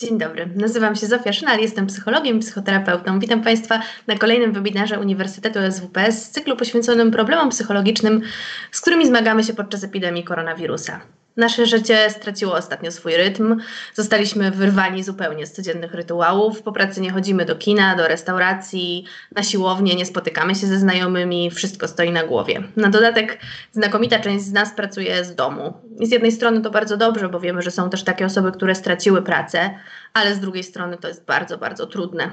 Dzień dobry, nazywam się Zofia Szynal, jestem psychologiem i psychoterapeutą. Witam Państwa na kolejnym webinarze Uniwersytetu SWPS z cyklu poświęconym problemom psychologicznym, z którymi zmagamy się podczas epidemii koronawirusa. Nasze życie straciło ostatnio swój rytm, zostaliśmy wyrwani zupełnie z codziennych rytuałów. Po pracy nie chodzimy do kina, do restauracji, na siłownię, nie spotykamy się ze znajomymi, wszystko stoi na głowie. Na dodatek znakomita część z nas pracuje z domu. I z jednej strony to bardzo dobrze, bo wiemy, że są też takie osoby, które straciły pracę, ale z drugiej strony to jest bardzo, bardzo trudne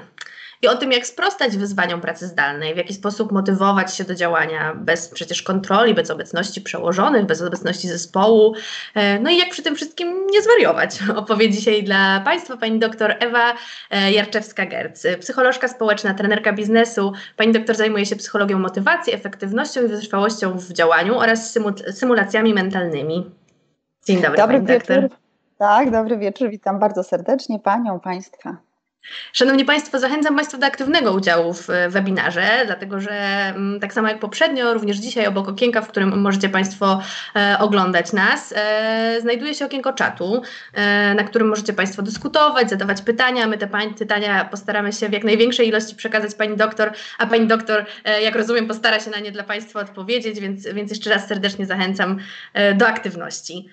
i o tym, jak sprostać wyzwaniom pracy zdalnej, w jaki sposób motywować się do działania bez przecież kontroli, bez obecności przełożonych, bez obecności zespołu, e, no i jak przy tym wszystkim nie zwariować. Opowie dzisiaj dla Państwa pani doktor Ewa e, Jarczewska-Gerc, psycholożka społeczna, trenerka biznesu. Pani doktor zajmuje się psychologią motywacji, efektywnością i wytrwałością w działaniu oraz symulacjami mentalnymi. Dzień dobry, dobry pani wieczór. doktor. Tak, dobry wieczór. Witam bardzo serdecznie Panią, Państwa. Szanowni Państwo, zachęcam Państwa do aktywnego udziału w e, webinarze, dlatego że mm, tak samo jak poprzednio, również dzisiaj obok okienka, w którym możecie Państwo e, oglądać nas, e, znajduje się okienko czatu, e, na którym możecie Państwo dyskutować, zadawać pytania. My te pytania postaramy się w jak największej ilości przekazać Pani doktor, a Pani doktor, e, jak rozumiem, postara się na nie dla Państwa odpowiedzieć, więc, więc jeszcze raz serdecznie zachęcam e, do aktywności.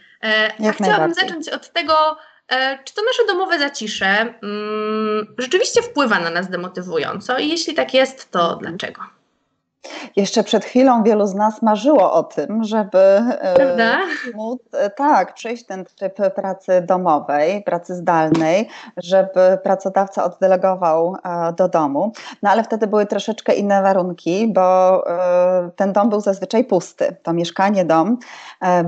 a chciałabym zacząć od tego, czy to nasze domowe zacisze mm, rzeczywiście wpływa na nas demotywująco? I jeśli tak jest, to dlaczego? Jeszcze przed chwilą wielu z nas marzyło o tym, żeby e, Prawda? móc e, tak, przejść ten tryb pracy domowej, pracy zdalnej, żeby pracodawca oddelegował e, do domu. No ale wtedy były troszeczkę inne warunki, bo ten dom był zazwyczaj pusty, to mieszkanie, dom,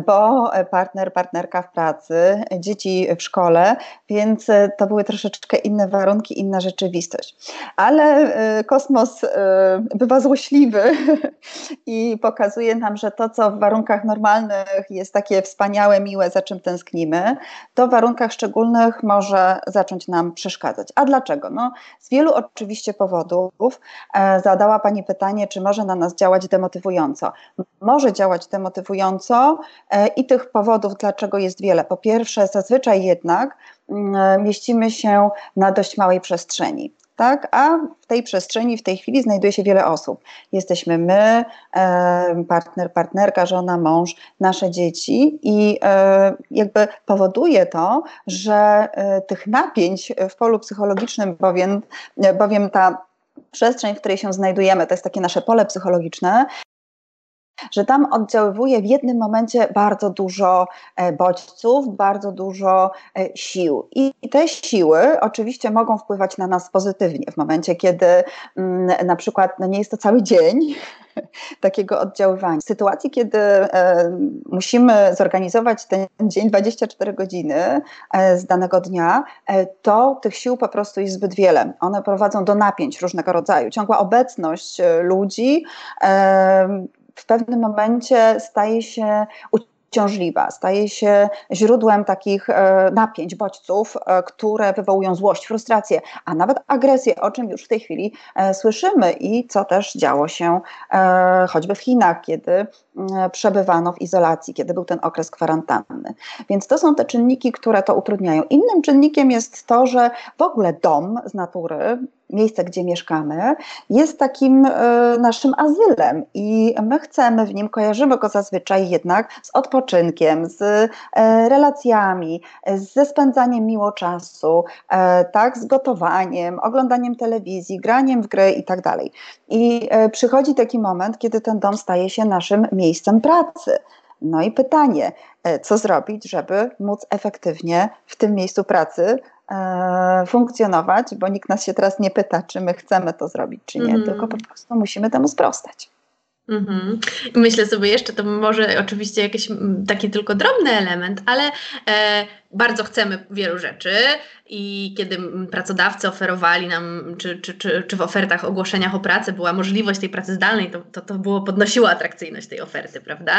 bo partner, partnerka w pracy, dzieci w szkole, więc to były troszeczkę inne warunki, inna rzeczywistość. Ale kosmos bywa złośliwy i pokazuje nam, że to, co w warunkach normalnych jest takie wspaniałe, miłe, za czym tęsknimy, to w warunkach szczególnych może zacząć nam przeszkadzać. A dlaczego? No, z wielu oczywiście powodów e, zadała Pani pytanie, czy może na nas działać demotywująco. Może działać demotywująco e, i tych powodów, dlaczego jest wiele. Po pierwsze, zazwyczaj jednak mm, mieścimy się na dość małej przestrzeni tak? A w tej przestrzeni w tej chwili znajduje się wiele osób. Jesteśmy my, partner, partnerka, żona, mąż, nasze dzieci i e, jakby powoduje to, że e, tych napięć w polu psychologicznym, bowiem, bowiem ta przestrzeń, w której się znajdujemy, to jest takie nasze pole psychologiczne, że tam oddziaływuje w jednym momencie bardzo dużo e, bodźców, bardzo dużo e, sił. I te siły oczywiście mogą wpływać na nas pozytywnie w momencie, kiedy mm, na przykład no nie jest to cały dzień takiego oddziaływania. W sytuacji, kiedy e, musimy zorganizować ten dzień 24 godziny z danego dnia, to tych sił po prostu jest zbyt wiele. One prowadzą do napięć różnego rodzaju. Ciągła obecność ludzi w pewnym momencie staje się uciążliwa, staje się źródłem takich e, napięć, bodźców, e, które wywołują złość, frustrację, a nawet agresję, o czym już w tej chwili e, słyszymy i co też działo się choćby w Chinach, kiedy przebywano w izolacji, kiedy był ten okres kwarantanny. Więc to są te czynniki, które to utrudniają. Innym czynnikiem jest to, że w ogóle dom z natury miejsce, gdzie mieszkamy, jest takim e, naszym azylem i my chcemy w nim, kojarzymy go zazwyczaj jednak z odpoczynkiem, z e, relacjami, ze spędzaniem miło czasu, e, tak, z gotowaniem, oglądaniem telewizji, graniem w gry i tak dalej. I przychodzi taki moment, kiedy ten dom staje się naszym miejscem pracy. No i pytanie, co zrobić, żeby móc efektywnie w tym miejscu pracy funkcjonować, bo nikt nas się teraz nie pyta, czy my chcemy to zrobić, czy nie, mm. tylko po prostu musimy temu sprostać. Mm-hmm. Myślę sobie jeszcze, to może oczywiście jakiś taki tylko drobny element, ale e, bardzo chcemy wielu rzeczy i kiedy pracodawcy oferowali nam, czy, czy, czy, czy w ofertach, ogłoszeniach o pracę była możliwość tej pracy zdalnej, to, to, to było podnosiło atrakcyjność tej oferty, prawda?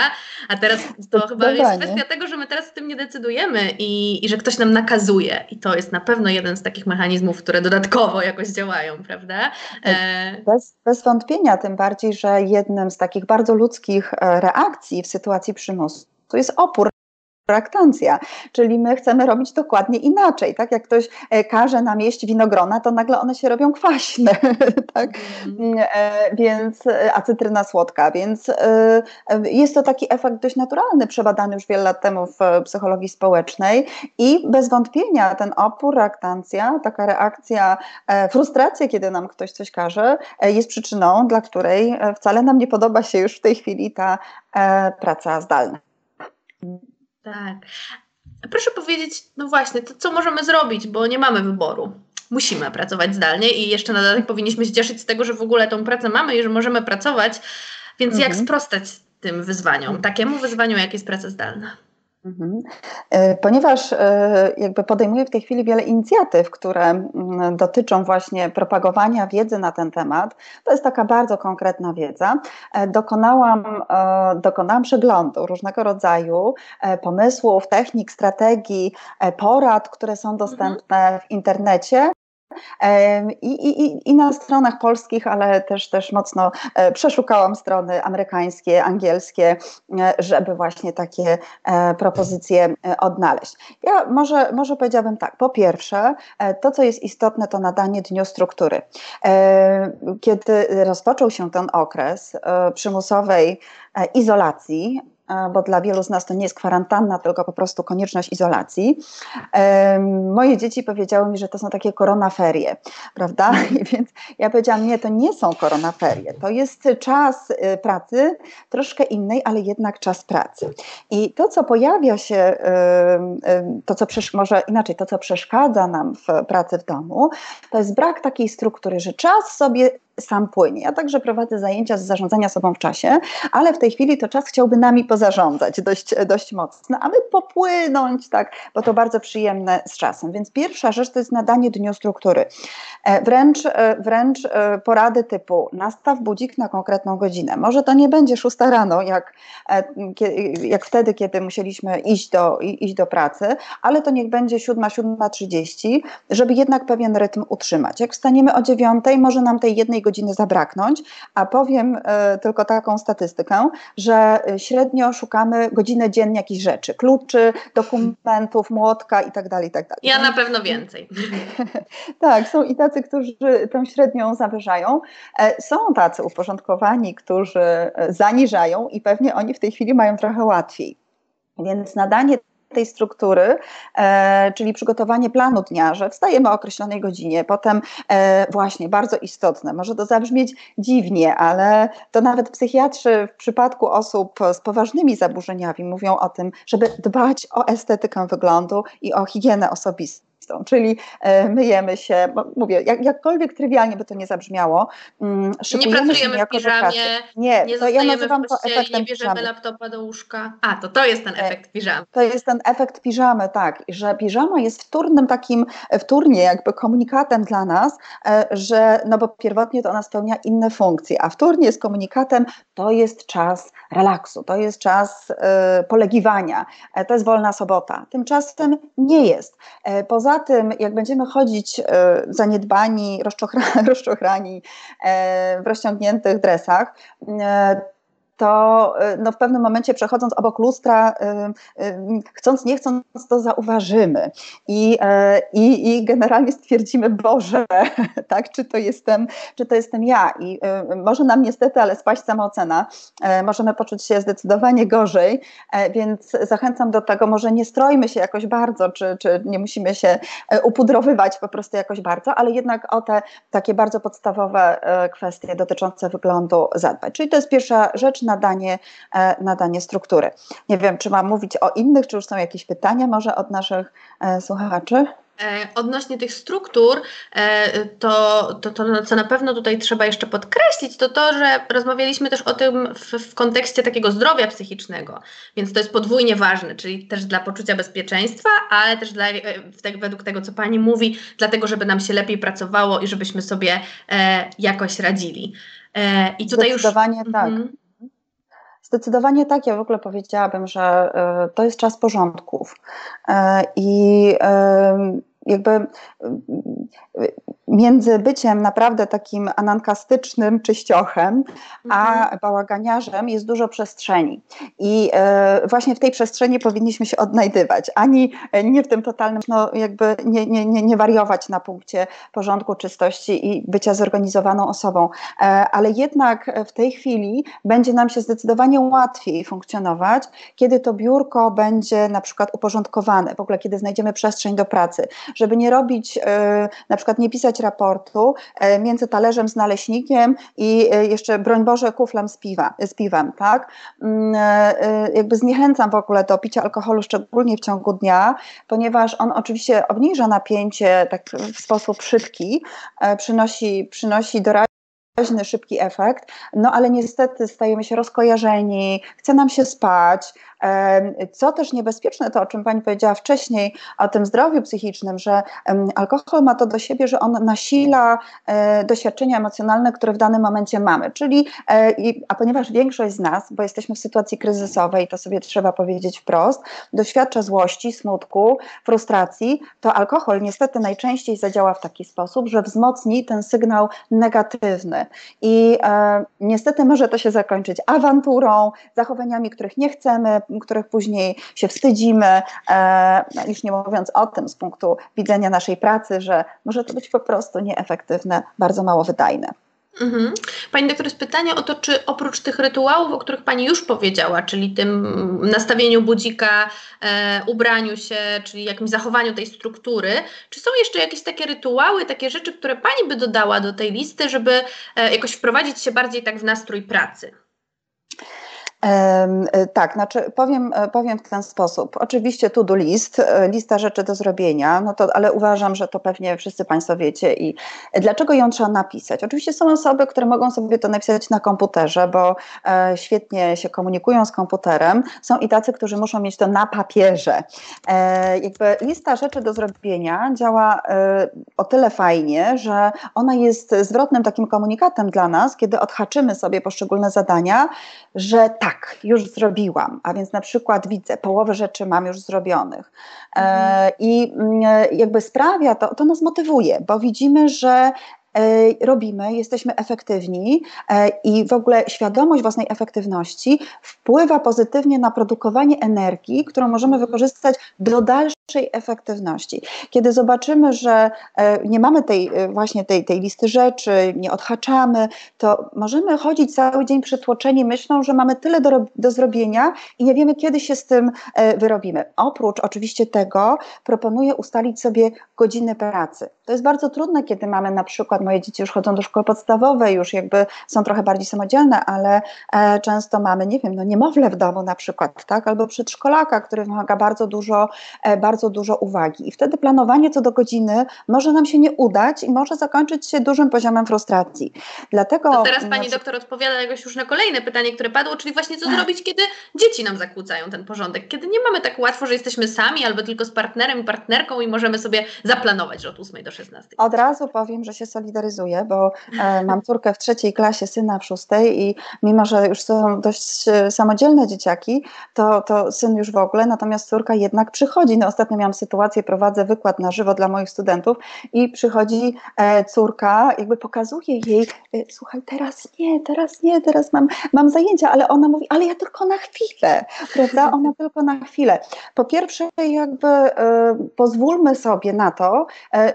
A teraz to chyba jest kwestia tego, że my teraz w tym nie decydujemy i, i że ktoś nam nakazuje i to jest na pewno jeden z takich mechanizmów, które dodatkowo jakoś działają, prawda? E... Bez, bez wątpienia, tym bardziej, że jednym z takich bardzo ludzkich e, reakcji w sytuacji przymusu to jest opór opraktancja, czyli my chcemy robić dokładnie inaczej, tak jak ktoś e, każe nam jeść winogrona, to nagle one się robią kwaśne, tak, mm. więc, a cytryna słodka, więc jest to taki efekt dość naturalny, przebadany już wiele lat temu w psychologii społecznej i bez wątpienia ten opór, reaktancja, taka reakcja, frustracja, kiedy nam ktoś coś każe, jest przyczyną, dla której wcale nam nie podoba się już w tej chwili ta praca zdalna. Tak. Proszę powiedzieć, no właśnie, to co możemy zrobić, bo nie mamy wyboru. Musimy pracować zdalnie i jeszcze na dodatek powinniśmy się cieszyć z tego, że w ogóle tą pracę mamy i że możemy pracować. Więc mhm. jak sprostać tym wyzwaniom, takiemu wyzwaniu, jak jest praca zdalna? Mhm. E, ponieważ e, jakby podejmuję w tej chwili wiele inicjatyw, które mm, dotyczą właśnie propagowania wiedzy na ten temat, to jest taka bardzo konkretna wiedza. E, dokonałam, dokonałam przeglądu różnego rodzaju pomysłów, technik, strategii, porad, które są dostępne mhm. w internecie i, i, I na stronach polskich, ale też, też mocno e, przeszukałam strony amerykańskie, angielskie, e, żeby właśnie takie e, propozycje odnaleźć. Ja może, może powiedziałabym tak, po pierwsze, to co jest istotne, to nadanie dniu struktury. Kiedy rozpoczął się ten okres przymusowej izolacji, bo dla wielu z nas to nie jest kwarantanna, tylko po prostu konieczność izolacji. Moje dzieci powiedziały mi, że to są takie koronaferie, prawda? I więc ja powiedziałam, nie, to nie są koronaferie, to jest czas y, pracy, troszkę innej, ale jednak czas pracy. I to, co pojawia się, to co może inaczej, to, co przeszkadza nam w pracy w domu, to jest brak takiej struktury, że czas sobie sam płynie. Ja także prowadzę zajęcia z zarządzania sobą w czasie, ale w tej chwili to czas chciałby nami pozarządzać dość, dość mocno, aby popłynąć, tak, bo to bardzo przyjemne z czasem. Więc pierwsza rzecz to jest nadanie dniu struktury. E, wręcz, e, wręcz e, porady typu nastaw budzik na konkretną godzinę. Może to nie będzie szósta rano, jak, jak wtedy, kiedy musieliśmy iść do, iść do pracy, ale to niech będzie siódma, siódma trzydzieści, żeby jednak pewien rytm utrzymać. Jak wstaniemy o dziewiątej, może nam tej jednej godziny zabraknąć, a powiem e, tylko taką statystykę, że średnio szukamy godzinę dziennie jakichś rzeczy, kluczy, dokumentów, młotka itd. Tak itd. Tak ja na pewno więcej. tak, są i tacy, którzy tę średnią zawyżają. E, są tacy uporządkowani, którzy e, zaniżają i pewnie oni w tej chwili mają trochę łatwiej. Więc nadanie tej struktury, e, czyli przygotowanie planu dnia, że wstajemy o określonej godzinie, potem e, właśnie bardzo istotne, może to zabrzmieć dziwnie, ale to nawet psychiatrzy w przypadku osób z poważnymi zaburzeniami mówią o tym, żeby dbać o estetykę wyglądu i o higienę osobistą czyli e, myjemy się, mówię, jak, jakkolwiek trywialnie by to nie zabrzmiało, mm, nie pracujemy w piżamie, nie, nie to ja nazywam to efektem nie bierzemy piżamy. laptopa do łóżka. A, to to jest ten e, efekt piżamy. To jest ten efekt piżamy, tak, że piżama jest wtórnym takim, wtórnie jakby komunikatem dla nas, e, że, no bo pierwotnie to ona spełnia inne funkcje, a wtórnie jest komunikatem, to jest czas relaksu, to jest czas polegiwania, to jest wolna sobota. Tymczasem nie jest. Poza tym, jak będziemy chodzić e, zaniedbani, rozczochrani e, w rozciągniętych dresach, e, to no, w pewnym momencie przechodząc obok lustra, chcąc, nie chcąc, to zauważymy. I, i, i generalnie stwierdzimy, Boże, tak, czy to jestem, czy to jestem ja. I może nam niestety, ale spaść samoocena, możemy poczuć się zdecydowanie gorzej, więc zachęcam do tego, może nie strojmy się jakoś bardzo, czy, czy nie musimy się upudrowywać po prostu jakoś bardzo, ale jednak o te takie bardzo podstawowe kwestie dotyczące wyglądu zadbać. Czyli to jest pierwsza rzecz, nadanie, e, nadanie struktury. Nie wiem, czy mam mówić o innych, czy już są jakieś pytania może od naszych e, słuchaczy? E, odnośnie tych struktur, to, to, to, co na pewno tutaj trzeba jeszcze podkreślić, to to, że rozmawialiśmy też o tym w, w, kontekście takiego zdrowia psychicznego, więc to jest podwójnie ważne, czyli też dla poczucia bezpieczeństwa, ale też dla, według tego, co Pani mówi, dlatego, żeby nam się lepiej pracowało i żebyśmy sobie jakoś radzili. I tutaj Zdecydowanie już, tak. Mm, Zdecydowanie tak. Ja w ogóle powiedziałabym, że e, to jest czas porządków. E, I jakby między byciem naprawdę takim anankastycznym czyściochem, a mhm. bałaganiarzem jest dużo przestrzeni. I e, właśnie w tej przestrzeni powinniśmy się odnajdywać, ani nie w tym totalnym, no jakby nie, nie, nie, nie wariować na punkcie porządku, czystości i bycia zorganizowaną osobą. E, ale jednak w tej chwili będzie nam się zdecydowanie łatwiej funkcjonować, kiedy to biurko będzie na przykład uporządkowane, w ogóle kiedy znajdziemy przestrzeń do pracy, żeby nie robić, e, na przykład nie pisać raportu e, między talerzem z naleśnikiem i e, jeszcze, broń Boże, kuflem z, piwa, z piwem, tak? Mm, jakby zniechęcam w ogóle do picia alkoholu, szczególnie w ciągu dnia, ponieważ on oczywiście obniża napięcie tak w sposób szybki, przynosi, przynosi doraźnie szybki efekt, no ale niestety stajemy się rozkojarzeni, chce nam się spać, co też niebezpieczne, to o czym Pani powiedziała wcześniej, o tym zdrowiu psychicznym, że alkohol ma to do siebie, że on nasila e, doświadczenia emocjonalne, które w danym momencie mamy. Czyli, e, a ponieważ większość z nas, bo jesteśmy w sytuacji kryzysowej, to sobie trzeba powiedzieć wprost, doświadcza złości, smutku, frustracji, to alkohol niestety najczęściej zadziała w taki sposób, że wzmocni ten sygnał negatywny. I e, niestety może to się zakończyć awanturą, zachowaniami, których nie chcemy, których później się wstydzimy, e, no już nie mówiąc o tym z punktu widzenia naszej pracy, że może to być po prostu nieefektywne, bardzo mało wydajne. Mhm. Pani doktor, jest pytanie o to, czy oprócz tych rytuałów, o których Pani już powiedziała, czyli tym nastawieniu budzika, e, ubraniu się, czyli jakimś zachowaniu tej struktury, czy są jeszcze jakieś takie rytuały, takie rzeczy, które Pani by dodała do tej listy, żeby e, jakoś wprowadzić się bardziej tak w nastrój pracy? E, tak, znaczy powiem, e, powiem w ten sposób. Oczywiście to-do list, e, lista rzeczy do zrobienia, no to, ale uważam, że to pewnie wszyscy Państwo wiecie i dlaczego ją trzeba napisać? Oczywiście są osoby, które mogą sobie to napisać na komputerze, bo świetnie się komunikują z komputerem. Są i tacy, którzy muszą mieć to na papierze. Jakby lista rzeczy do zrobienia działa o tyle fajnie, że ona jest zwrotnym takim komunikatem dla nas, kiedy odhaczymy sobie poszczególne zadania, że tak, tak, już zrobiłam, a więc na przykład widzę, połowę rzeczy mam już zrobionych. E, mhm. I mm, jakby sprawia to, to nas motywuje, bo widzimy, że E, robimy, jesteśmy efektywni e, i w ogóle świadomość własnej efektywności wpływa pozytywnie na produkowanie energii, którą możemy wykorzystać do dalszej efektywności. Kiedy zobaczymy, że e, nie mamy tej właśnie tej, tej listy rzeczy, nie odhaczamy, to możemy chodzić cały dzień przytłoczeni myślą, że mamy tyle do, do zrobienia i nie wiemy, kiedy się z tym wyrobimy. Oprócz oczywiście tego proponuję ustalić sobie godziny pracy. To jest bardzo trudne, kiedy mamy na przykład moje dzieci już chodzą do szkoły podstawowej, już jakby są trochę bardziej samodzielne, ale e, często mamy, nie wiem, no niemowlę w domu na przykład, tak, albo przedszkolaka, który wymaga bardzo dużo, e, bardzo dużo uwagi. I wtedy planowanie co do godziny może nam się nie udać i może zakończyć się dużym poziomem frustracji. Dlatego. To teraz pani doktor odpowiada jakoś już na kolejne pytanie, które padło, czyli właśnie co zrobić, kiedy dzieci nam zakłócają ten porządek, kiedy nie mamy tak łatwo, że jesteśmy sami albo tylko z partnerem i partnerką i możemy sobie zaplanować, że od 8 do 16. Od razu powiem, że się solidaryzuję bo e, mam córkę w trzeciej klasie, syna w szóstej i mimo, że już są dość e, samodzielne dzieciaki, to, to syn już w ogóle, natomiast córka jednak przychodzi. No ostatnio miałam sytuację, prowadzę wykład na żywo dla moich studentów i przychodzi e, córka, jakby pokazuje jej, słuchaj, teraz nie, teraz nie, teraz mam, mam zajęcia, ale ona mówi, ale ja tylko na chwilę, prawda? Ona tylko na chwilę. Po pierwsze, jakby pozwólmy sobie na to,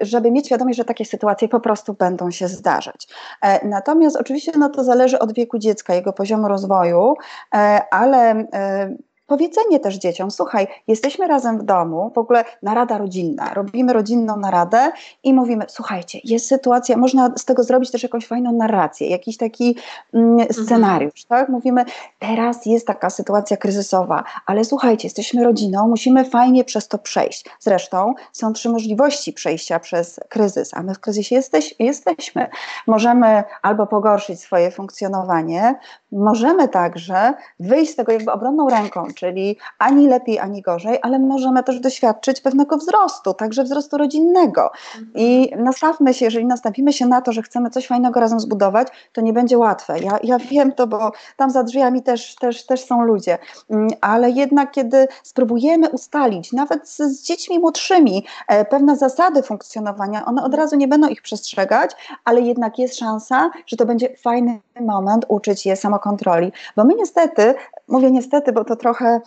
żeby mieć świadomość, że takie sytuacje po prostu będą się zdarzać. E, natomiast oczywiście no, to zależy od wieku dziecka, jego poziomu rozwoju, e, ale e, powiedzenie też dzieciom, słuchaj, jesteśmy razem w domu, w ogóle narada rodzinna, robimy rodzinną naradę i mówimy, słuchajcie, jest sytuacja, można z tego zrobić też jakąś fajną narrację, jakiś taki mm, mhm. scenariusz, mhm. tak? Mówimy, teraz jest taka sytuacja kryzysowa, ale słuchajcie, jesteśmy rodziną, musimy fajnie przez to przejść. Zresztą są trzy możliwości przejścia przez kryzys, a my w kryzysie jesteś, jesteśmy. Możemy albo pogorszyć swoje funkcjonowanie, możemy także wyjść z tego jakby obronną ręką, czyli ani lepiej, ani gorzej, ale możemy też doświadczyć pewnego wzrostu, także wzrostu rodzinnego. I nastawmy się, jeżeli nastawimy się na to, że chcemy coś fajnego razem zbudować, to nie będzie łatwe. Ja, ja wiem to, bo tam za drzwiami też, też, też są ludzie, mm, ale jednak kiedy spróbujemy ustalić, nawet z, z dziećmi młodszymi, e, pewne zasady funkcjonowania, one od razu nie będą ich przestrzegać, ale jednak jest szansa, że to będzie fajny moment uczyć je samokontroli. Bo my niestety, mówię niestety, bo to trochę her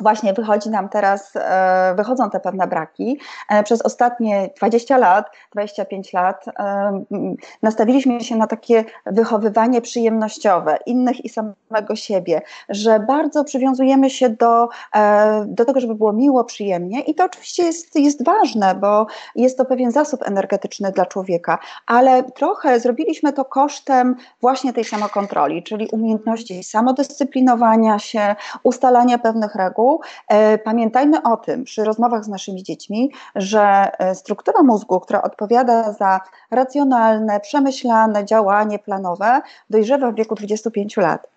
właśnie wychodzi nam teraz, e, wychodzą te pewne braki. E, przez ostatnie 20 lat, 25 lat e, nastawiliśmy się na takie wychowywanie przyjemnościowe innych i samego siebie, że bardzo przywiązujemy się do, do tego, żeby było miło, przyjemnie i to oczywiście jest, jest ważne, bo jest to pewien zasób energetyczny dla człowieka, ale trochę zrobiliśmy to kosztem właśnie tej samokontroli, czyli umiejętności samodyscyplinowania się, ustalania pewnych reguł, E, pamiętajmy o tym przy rozmowach z naszymi dziećmi, że e, struktura mózgu, która odpowiada za racjonalne, przemyślane działanie planowe, dojrzewa w wieku 25 lat.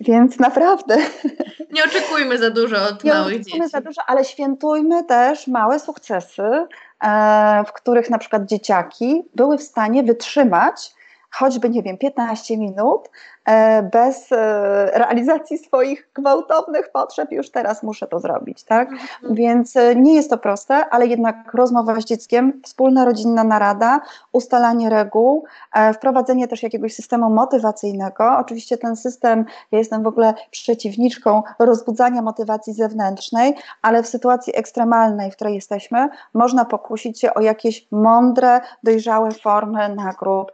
Więc naprawdę. Nie oczekujmy za dużo od nie małych dzieci. Nie za dużo, ale świętujmy też małe sukcesy, e, w których na przykład dzieciaki były w stanie wytrzymać choćby, nie wiem, 15 minut E, bez e, realizacji swoich gwałtownych potrzeb, już teraz muszę to zrobić, tak? Mhm. Więc e, nie jest to proste, ale jednak rozmowa z dzieckiem, wspólna rodzinna narada, ustalanie reguł, wprowadzenie też jakiegoś systemu motywacyjnego. Oczywiście ten system, ja jestem w ogóle przeciwniczką rozbudzania motywacji zewnętrznej, ale w sytuacji ekstremalnej, w której jesteśmy, można pokusić się o jakieś mądre, dojrzałe formy nagród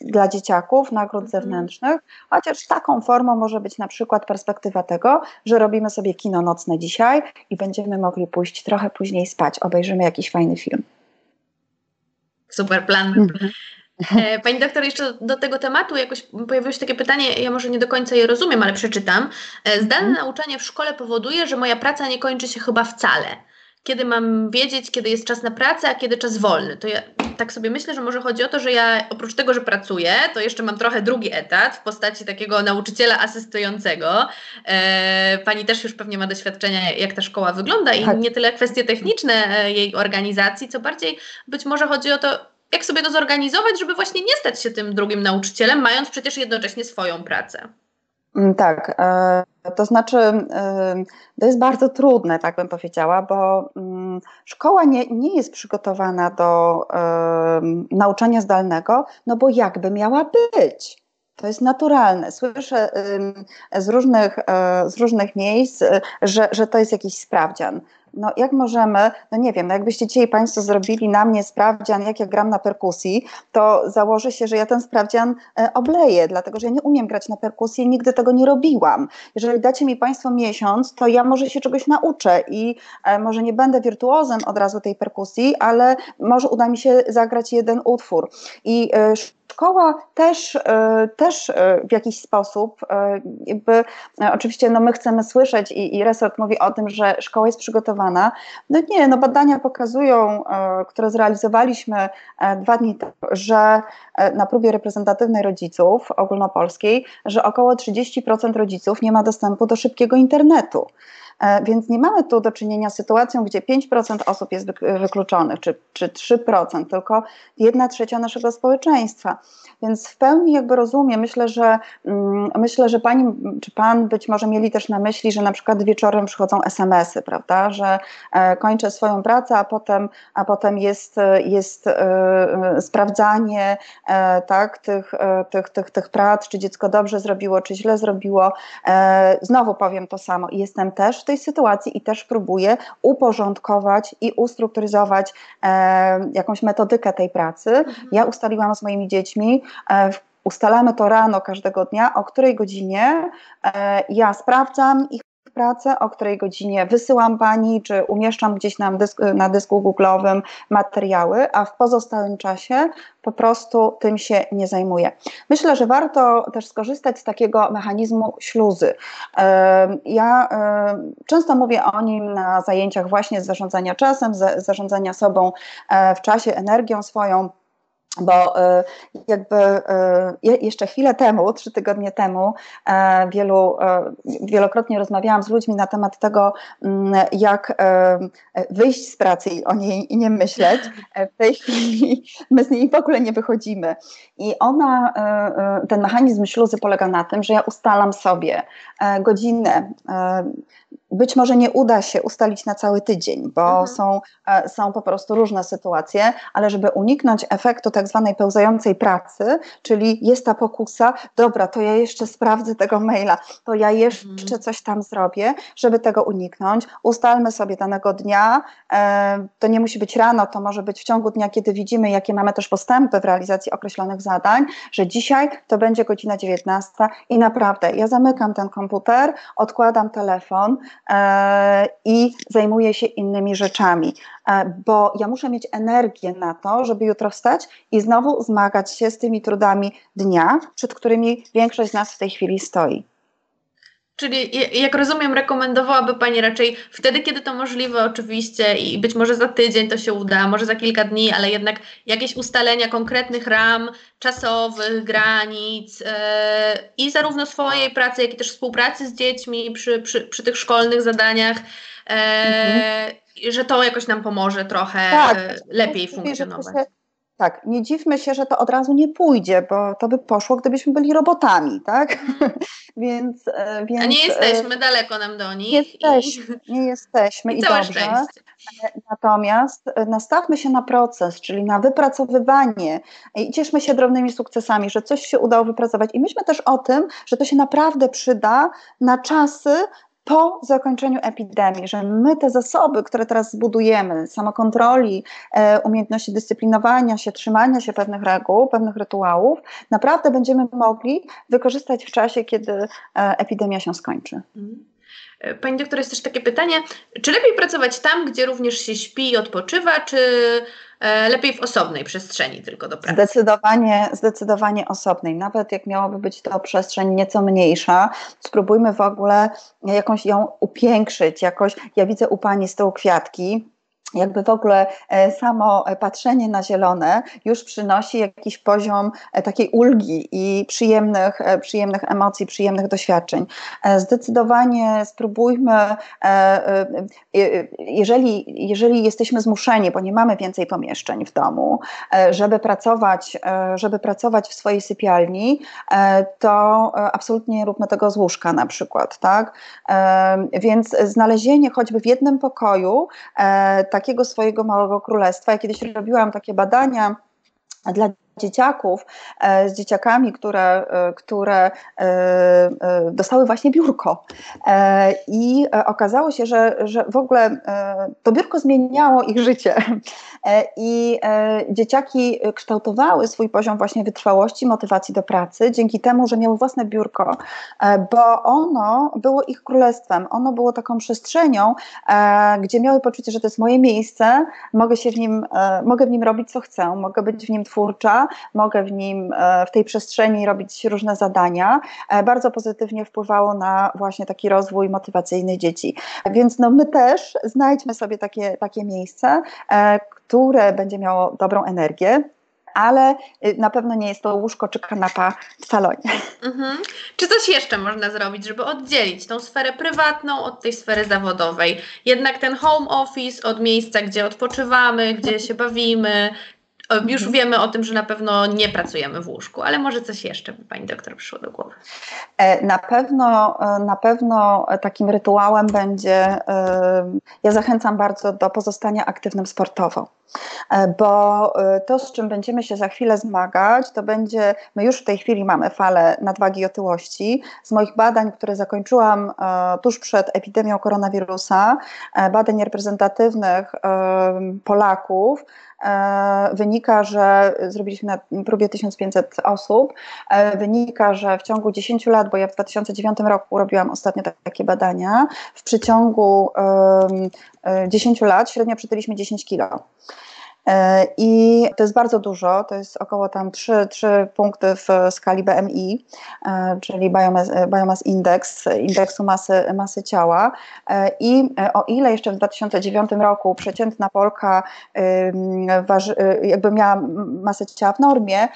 dla dzieciaków, nagród mhm. zewnętrznych chociaż taką formą może być na przykład perspektywa tego, że robimy sobie kino nocne dzisiaj i będziemy mogli pójść trochę później spać, obejrzymy jakiś fajny film. Super plan. Mhm. E, pani doktor, jeszcze do tego tematu jakoś pojawiło się takie pytanie, ja może nie do końca je rozumiem, ale przeczytam. E, zdalne mhm. nauczanie w szkole powoduje, że moja praca nie kończy się chyba wcale kiedy mam wiedzieć, kiedy jest czas na pracę, a kiedy czas wolny. To ja tak sobie myślę, że może chodzi o to, że ja oprócz tego, że pracuję, to jeszcze mam trochę drugi etat w postaci takiego nauczyciela asystującego. E, pani też już pewnie ma doświadczenia, jak ta szkoła wygląda i tak. nie tyle kwestie techniczne e, jej organizacji, co bardziej być może chodzi o to, jak sobie to zorganizować, żeby właśnie nie stać się tym drugim nauczycielem, mając przecież jednocześnie swoją pracę. Mm, tak, e, to znaczy e, to jest bardzo trudne, tak bym powiedziała, bo mm, szkoła nie, nie jest przygotowana do e, nauczania zdalnego, no bo jakby miała być. To jest naturalne. Słyszę z różnych, z różnych miejsc, że, że to jest jakiś sprawdzian no jak możemy, no nie wiem, no jakbyście dzisiaj Państwo zrobili na mnie sprawdzian, jak ja gram na perkusji, to założę się, że ja ten sprawdzian e, obleję, dlatego że ja nie umiem grać na perkusji nigdy tego nie robiłam. Jeżeli dacie mi Państwo miesiąc, to ja może się czegoś nauczę i e, może nie będę wirtuozem od razu tej perkusji, ale może uda mi się zagrać jeden utwór. I e, szkoła też, też w jakiś sposób, jakby, oczywiście no my chcemy słyszeć i, i resort mówi o tym, że szkoła jest przygotowana. No nie, no badania pokazują, które zrealizowaliśmy dwa dni temu, że na próbie reprezentatywnej rodziców ogólnopolskiej, że około 30% rodziców nie ma dostępu do szybkiego internetu. Więc nie mamy tu do czynienia z sytuacją, gdzie 5% osób jest wykluczonych, czy, czy 3%, tylko 1 trzecia naszego społeczeństwa. Więc w pełni jakby rozumiem, myślę, że mm, myślę, że pani czy pan być może mieli też na myśli, że na przykład wieczorem przychodzą SMS-y, prawda, że e, kończę swoją pracę, a potem, a potem jest, jest e, e, sprawdzanie tak, tych, tych, tych, tych prac, czy dziecko dobrze zrobiło, czy źle zrobiło. Znowu powiem to samo. Jestem też w tej sytuacji i też próbuję uporządkować i ustrukturyzować jakąś metodykę tej pracy. Mhm. Ja ustaliłam z moimi dziećmi, E, ustalamy to rano każdego dnia, o której godzinie e, ja sprawdzam ich pracę, o której godzinie wysyłam pani, czy umieszczam gdzieś na, dysku, na dysku Google'owym materiały, a w pozostałym czasie po prostu tym się nie zajmuję. Myślę, że warto też skorzystać z takiego mechanizmu śluzy. E, ja często mówię o nim na zajęciach właśnie z zarządzania czasem, z zarządzania sobą w czasie, energią swoją bo e, jakby e, jeszcze chwilę temu, trzy tygodnie temu, e, wielu, wielokrotnie rozmawiałam z ludźmi na temat tego, mm, jak wyjść z pracy i o niej nie myśleć. W tej chwili my z niej w ogóle nie wychodzimy. I ona, ten mechanizm śluzy polega na tym, że ja ustalam sobie godzinę być może nie uda się ustalić na cały tydzień, bo mhm. są, e, są po prostu różne sytuacje, ale żeby uniknąć efektu tak zwanej pełzającej pracy, czyli jest ta pokusa, dobra, to ja jeszcze sprawdzę tego maila, to ja jeszcze mhm. coś tam zrobię, żeby tego uniknąć. Ustalmy sobie danego dnia, e, to nie musi być rano, to może być w ciągu dnia, kiedy widzimy, jakie mamy też postępy w realizacji określonych zadań, że dzisiaj to będzie godzina 19 i naprawdę ja zamykam ten komputer, odkładam telefon, i zajmuję się innymi rzeczami, e, bo ja muszę mieć energię na to, żeby jutro wstać i znowu zmagać się z tymi trudami dnia, przed którymi większość z nas w tej chwili stoi. Czyli, jak rozumiem, rekomendowałaby Pani raczej wtedy, kiedy to możliwe, oczywiście, i być może za tydzień to się uda, może za kilka dni, ale jednak jakieś ustalenia konkretnych ram czasowych, granic yy, i zarówno swojej pracy, jak i też współpracy z dziećmi przy, przy, przy tych szkolnych zadaniach, yy, mhm. że to jakoś nam pomoże trochę tak, yy, lepiej funkcjonować. Tak, nie dziwmy się, że to od razu nie pójdzie, bo to by poszło, gdybyśmy byli robotami, tak? Mm. więc, więc. A nie jesteśmy, daleko nam do nich. Jesteśmy, i... nie jesteśmy i, i dobrze. Szczęście. Natomiast nastawmy się na proces, czyli na wypracowywanie i cieszmy się drobnymi sukcesami, że coś się udało wypracować. I myślmy też o tym, że to się naprawdę przyda na czasy, po zakończeniu epidemii, że my te zasoby, które teraz zbudujemy, samokontroli, e, umiejętności dyscyplinowania się, trzymania się pewnych reguł, pewnych rytuałów, naprawdę będziemy mogli wykorzystać w czasie, kiedy e, epidemia się skończy. Pani doktor, jest też takie pytanie, czy lepiej pracować tam, gdzie również się śpi i odpoczywa, czy E, lepiej w osobnej przestrzeni tylko do pracy. Zdecydowanie, zdecydowanie osobnej. Nawet jak miałaby być to przestrzeń nieco mniejsza, spróbujmy w ogóle jakąś ją upiększyć, jakoś, ja widzę u Pani z tyłu kwiatki, jakby w ogóle e, samo patrzenie na zielone już przynosi jakiś poziom e, takiej ulgi i przyjemnych, e, przyjemnych emocji, przyjemnych doświadczeń. Zdecydowanie spróbujmy, jeżeli, jeżeli jesteśmy zmuszeni, bo nie mamy więcej pomieszczeń w domu, żeby pracować, żeby pracować w swojej sypialni, to absolutnie nie róbmy tego z łóżka na przykład, tak? Więc znalezienie choćby w jednym pokoju tak takiego swojego małego królestwa. Ja kiedyś robiłam takie badania dla dzieciaków, e, z dzieciakami, które, e, które e, dostały właśnie biurko. I okazało się, że, że w ogóle to biurko zmieniało ich życie. I dzieciaki kształtowały swój poziom właśnie wytrwałości, motywacji do pracy dzięki temu, że miały własne biurko, bo ono było ich królestwem, ono było taką przestrzenią, gdzie miały poczucie, że to jest moje miejsce, mogę się w nim, mogę w nim robić co chcę, mogę być w nim twórcza, mogę w nim, e, w tej przestrzeni robić różne zadania, e, bardzo pozytywnie wpływało na właśnie taki rozwój motywacyjny dzieci. Więc no my też znajdźmy sobie takie, takie miejsce, e, które będzie miało dobrą energię, ale y, na pewno nie jest to łóżko czy kanapa w salonie. Mhm. Czy coś jeszcze można zrobić, żeby oddzielić tą sferę prywatną od tej sfery zawodowej? Jednak ten home office od miejsca, gdzie odpoczywamy, gdzie się bawimy, już mhm. wiemy o tym, że na pewno nie pracujemy w łóżku, ale może coś jeszcze by Pani doktor przyszło do głowy. E, na pewno, e, na pewno takim rytuałem będzie, e, ja zachęcam bardzo do pozostania aktywnym sportowo bo to, z czym będziemy się za chwilę zmagać, to będzie, my już w tej chwili mamy falę nadwagi i otyłości. Z moich badań, które zakończyłam tuż przed epidemią koronawirusa, badań reprezentatywnych Polaków, E, wynika, że zrobiliśmy na próbie 1500 osób, e, wynika, że w ciągu 10 lat, bo ja w 2009 roku robiłam ostatnio takie badania, w przeciągu 10 lat średnio przytyliśmy 10 kilo. E, I to jest bardzo dużo, to jest około tam 3, 3 punkty w skali BMI, e, czyli Biomass, Biomass Index, indeksu masy, masy ciała. E, I o ile jeszcze w 2009 roku przeciętna Polka jakby miała masę ciała w normie,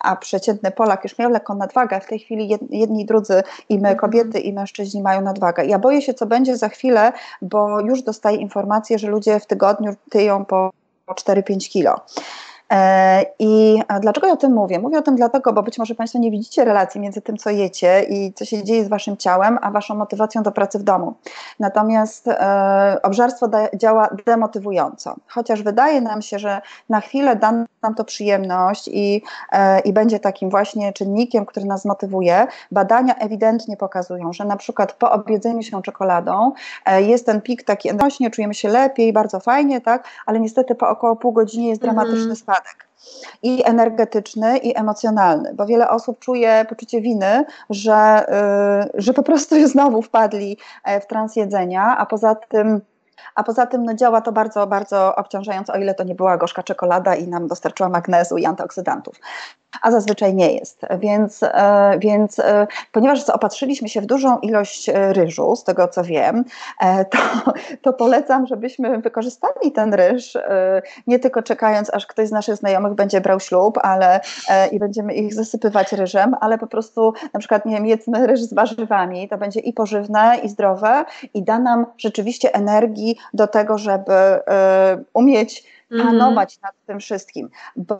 a przeciętny Polak już miał lekką nadwagę, w tej chwili jedni i drudzy, i my mhm. kobiety, i mężczyźni mają nadwagę. Ja boję się, co będzie za chwilę, bo już dostaję informację, że ludzie w tygodniu tyją po 4-5 kilo. E, I dlaczego ja o tym mówię? Mówię o tym dlatego, bo być może Państwo nie widzicie relacji między tym, co jecie i co się dzieje z Waszym ciałem, a Waszą motywacją do pracy w domu. Natomiast e, obżarstwo da, działa demotywująco. Chociaż wydaje nam się, że na chwilę da nam to przyjemność i, e, i będzie takim właśnie czynnikiem, który nas motywuje, badania ewidentnie pokazują, że na przykład po objedzeniu się czekoladą e, jest ten pik taki rośnie, czujemy się lepiej, bardzo fajnie, tak, ale niestety po około pół godziny jest dramatyczny mm. I energetyczny, i emocjonalny, bo wiele osób czuje poczucie winy, że, yy, że po prostu znowu wpadli e, w trans jedzenia, a poza tym a poza tym no, działa to bardzo, bardzo obciążająco, o ile to nie była gorzka czekolada i nam dostarczyła magnezu i antyoksydantów a zazwyczaj nie jest. Więc, e, więc e, ponieważ zaopatrzyliśmy się w dużą ilość e, ryżu, z tego co wiem, to, to polecam, żebyśmy wykorzystali ten ryż, nie tylko czekając, aż ktoś z naszych znajomych będzie brał ślub, ale i będziemy ich zasypywać ryżem, ale po prostu na przykład, nie wiem, jedzmy ryż z warzywami, to będzie i pożywne, i zdrowe i da nam rzeczywiście energii do tego, żeby umieć. Panować nad tym wszystkim. Bo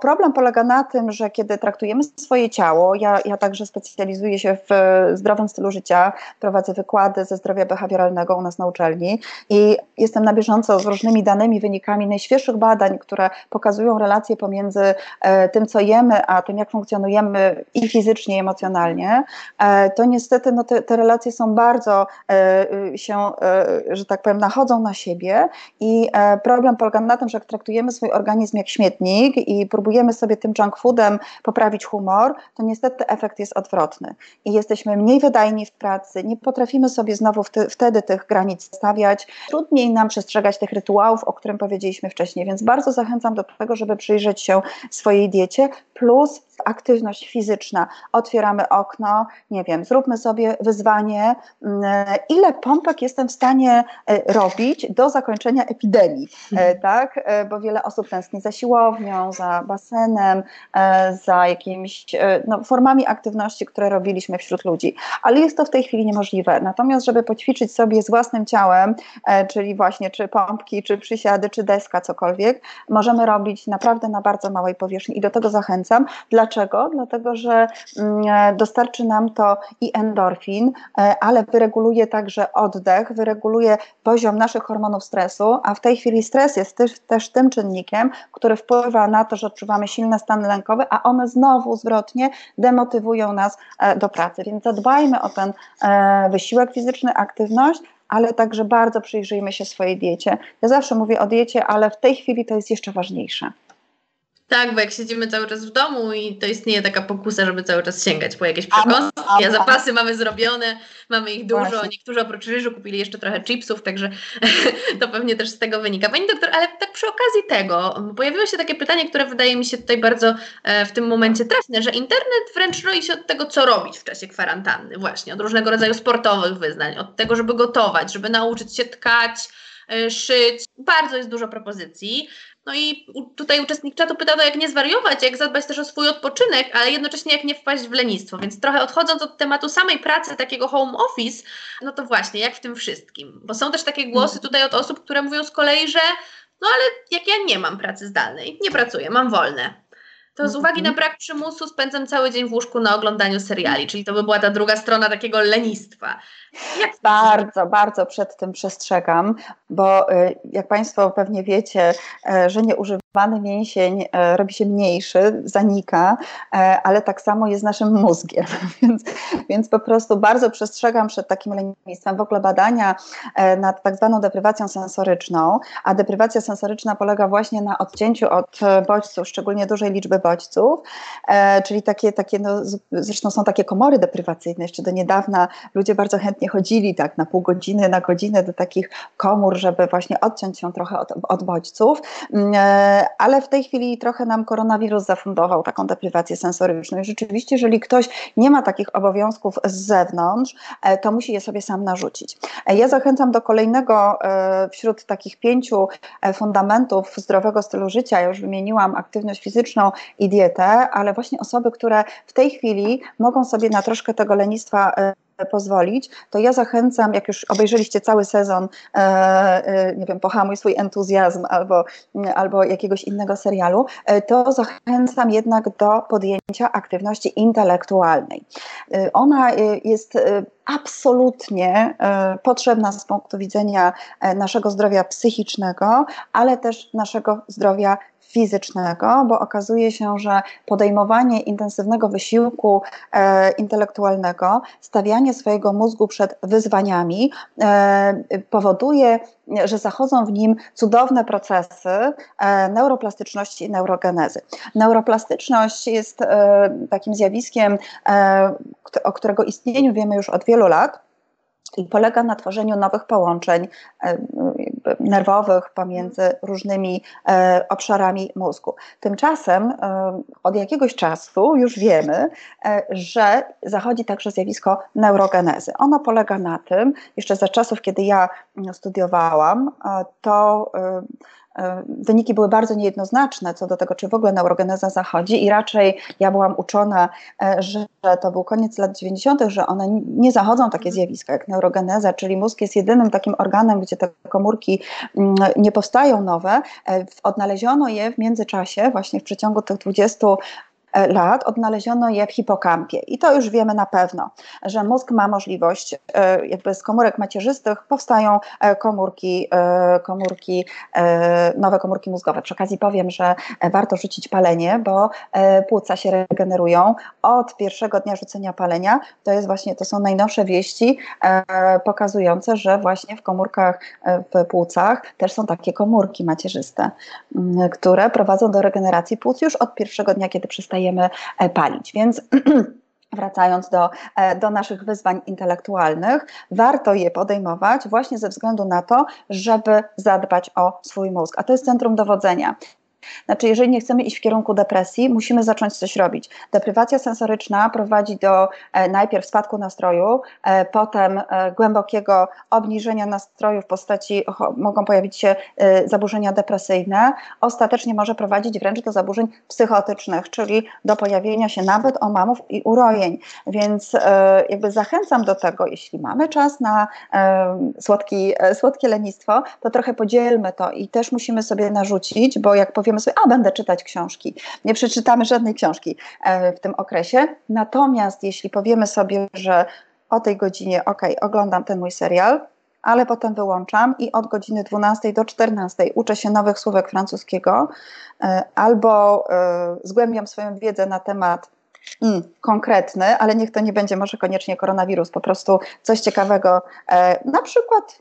problem polega na tym, że kiedy traktujemy swoje ciało, ja, ja także specjalizuję się w zdrowym stylu życia, prowadzę wykłady ze zdrowia behawioralnego u nas na uczelni i jestem na bieżąco z różnymi danymi, wynikami najświeższych badań, które pokazują relacje pomiędzy e, tym, co jemy, a tym, jak funkcjonujemy i fizycznie, i emocjonalnie, e, to niestety no, te, te relacje są bardzo e, się, że tak powiem, nachodzą na siebie i problem polega na tym, że jak traktujemy swój organizm jak śmietnik i próbujemy sobie tym junk foodem poprawić humor, to niestety efekt jest odwrotny. I jesteśmy mniej wydajni w pracy, nie potrafimy sobie znowu wtedy tych granic stawiać, trudniej nam przestrzegać tych rytuałów, o którym powiedzieliśmy wcześniej, więc bardzo zachęcam do tego, żeby przyjrzeć się swojej diecie, plus aktywność fizyczna. Otwieramy okno, nie wiem, zróbmy sobie wyzwanie, mm, ile pompek jestem w stanie e, robić do zakończenia epidemii, e, mhm. E, bo wiele osób tęskni za siłownią, za basenem, za jakimiś no, formami aktywności, które robiliśmy wśród ludzi. Ale jest to w tej chwili niemożliwe. Natomiast, żeby poćwiczyć sobie z własnym ciałem, czyli właśnie czy pompki, czy przysiady, czy deska, cokolwiek, możemy robić naprawdę na bardzo małej powierzchni i do tego zachęcam. Dla Dlaczego? Dlatego, że mm, e, dostarczy nam to i endorfin, e, ale wyreguluje także oddech, wyreguluje poziom naszych hormonów stresu, a w tej chwili stres jest też, też tym czynnikiem, który wpływa na to, że odczuwamy silne stany lękowe, a one znowu zwrotnie demotywują nas e, do pracy. Więc zadbajmy o ten wysiłek fizyczny, aktywność, ale także bardzo przyjrzyjmy się swojej diecie. Ja zawsze mówię o diecie, ale w tej chwili to jest jeszcze ważniejsze. Tak, bo jak siedzimy cały czas w domu i to istnieje taka pokusa, żeby cały czas sięgać po jakieś przekąski, a zapasy mamy zrobione, mamy ich dużo, Właśnie. niektórzy oprócz ryżu kupili jeszcze trochę chipsów, także to pewnie też z tego wynika. Pani doktor, ale tak przy okazji tego, pojawiło się takie pytanie, które wydaje mi się tutaj bardzo e, w tym momencie trafne, że internet wręcz roi się od tego, co robić w czasie kwarantanny, właśnie, od różnego rodzaju sportowych wyznań, od tego, żeby gotować, żeby nauczyć się tkać, e, szyć. Bardzo jest dużo propozycji. No i tutaj uczestnik czatu pytał, no jak nie zwariować, jak zadbać też o swój odpoczynek, ale jednocześnie jak nie wpaść w lenistwo. Więc trochę odchodząc od tematu samej pracy, takiego home office, no to właśnie, jak w tym wszystkim. Bo są też takie głosy mhm. tutaj od osób, które mówią z kolei, że no ale jak ja nie mam pracy zdalnej, nie pracuję, mam wolne, to z uwagi na brak przymusu spędzam cały dzień w łóżku na oglądaniu seriali, czyli to by była ta druga strona takiego lenistwa. Jak bardzo, bardzo przed tym przestrzegam, bo y, jak Państwo pewnie wiecie, e, że nieużywany mięsień e, robi się mniejszy, zanika, ale tak samo jest naszym mózgiem, więc, więc po prostu bardzo przestrzegam przed takim lenistwem. W ogóle badania nad tak zwaną deprywacją sensoryczną, a deprywacja sensoryczna polega właśnie na odcięciu od bodźców, szczególnie dużej liczby bodźców, bodźców, e, czyli takie, takie no, zresztą są takie komory deprywacyjne. Jeszcze do niedawna ludzie bardzo chętnie chodzili tak na pół godziny, na godzinę do takich komór, żeby właśnie odciąć się trochę od, od bodźców, mm, e, ale w tej chwili trochę nam koronawirus zafundował taką deprywację sensoryczną i rzeczywiście, jeżeli ktoś nie ma takich obowiązków z zewnątrz, e, to musi je sobie sam narzucić. Ja zachęcam do kolejnego wśród takich pięciu fundamentów zdrowego stylu życia. Ja już wymieniłam aktywność fizyczną i dietę, ale właśnie osoby, które w tej chwili mogą sobie na troszkę tego lenistwa pozwolić, to ja zachęcam, jak już obejrzeliście cały sezon, e, e, nie wiem, pohamuj swój entuzjazm albo, albo jakiegoś innego serialu, e, to zachęcam jednak do podjęcia aktywności intelektualnej. E, ona e, jest e, absolutnie potrzebna z punktu widzenia naszego zdrowia psychicznego, ale też naszego zdrowia fizycznego, bo okazuje się, że podejmowanie intensywnego wysiłku e, intelektualnego, stawianie swojego mózgu przed wyzwaniami e, powoduje, że zachodzą w nim cudowne procesy e, neuroplastyczności i neurogenezy. Neuroplastyczność jest e, takim zjawiskiem, e, o którego istnieniu wiemy już od wielu lat i polega na tworzeniu nowych połączeń e, nerwowych pomiędzy różnymi e, obszarami mózgu. Tymczasem e, od jakiegoś czasu już wiemy, że zachodzi także zjawisko neurogenezy. Ono polega na tym, jeszcze za czasów, kiedy ja studiowałam, to wyniki były bardzo niejednoznaczne co do tego, czy w ogóle neurogeneza zachodzi i raczej ja byłam uczona, e, że to był koniec lat 90., że one nie zachodzą takie zjawiska jak neurogeneza, czyli mózg jest jedynym takim organem, gdzie te komórki mm, nie powstają nowe. E, odnaleziono je w międzyczasie, właśnie w przeciągu tych 20 E, lat odnaleziono je w hipokampie. I to już wiemy na pewno, że mózg ma możliwość, e, jakby z komórek macierzystych powstają e, komórki, komórki, nowe komórki mózgowe. Przy okazji powiem, że warto rzucić palenie, bo płuca się regenerują od pierwszego dnia rzucenia palenia. To jest właśnie, to są najnowsze wieści pokazujące, że właśnie w komórkach w płucach też są takie komórki macierzyste, które prowadzą do regeneracji płuc już od pierwszego dnia, kiedy przestajemy przestajemy e, palić. Więc Wracając do, e, do naszych wyzwań intelektualnych, warto je podejmować właśnie ze względu na to, żeby zadbać o swój mózg. A to jest centrum dowodzenia. Znaczy, jeżeli nie chcemy iść w kierunku depresji, musimy zacząć coś robić. Deprywacja sensoryczna prowadzi do e, najpierw spadku nastroju, e, potem e, głębokiego obniżenia nastroju w postaci, o, mogą pojawić się e, zaburzenia depresyjne, ostatecznie może prowadzić wręcz do zaburzeń psychotycznych, czyli do pojawienia się nawet omamów i urojeń. Więc e, jakby zachęcam do tego, jeśli mamy czas na e, słodki, słodkie lenistwo, to trochę podzielmy to i też musimy sobie narzucić, bo jak powiemy sobie, a będę czytać książki. Nie przeczytamy żadnej książki e, w tym okresie. Natomiast jeśli powiemy sobie, że o tej godzinie, ok, oglądam ten mój serial, ale potem wyłączam i od godziny 12 do 14 uczę się nowych słówek francuskiego e, albo e, zgłębiam swoją wiedzę na temat mm, konkretny, ale niech to nie będzie może koniecznie koronawirus, po prostu coś ciekawego, na przykład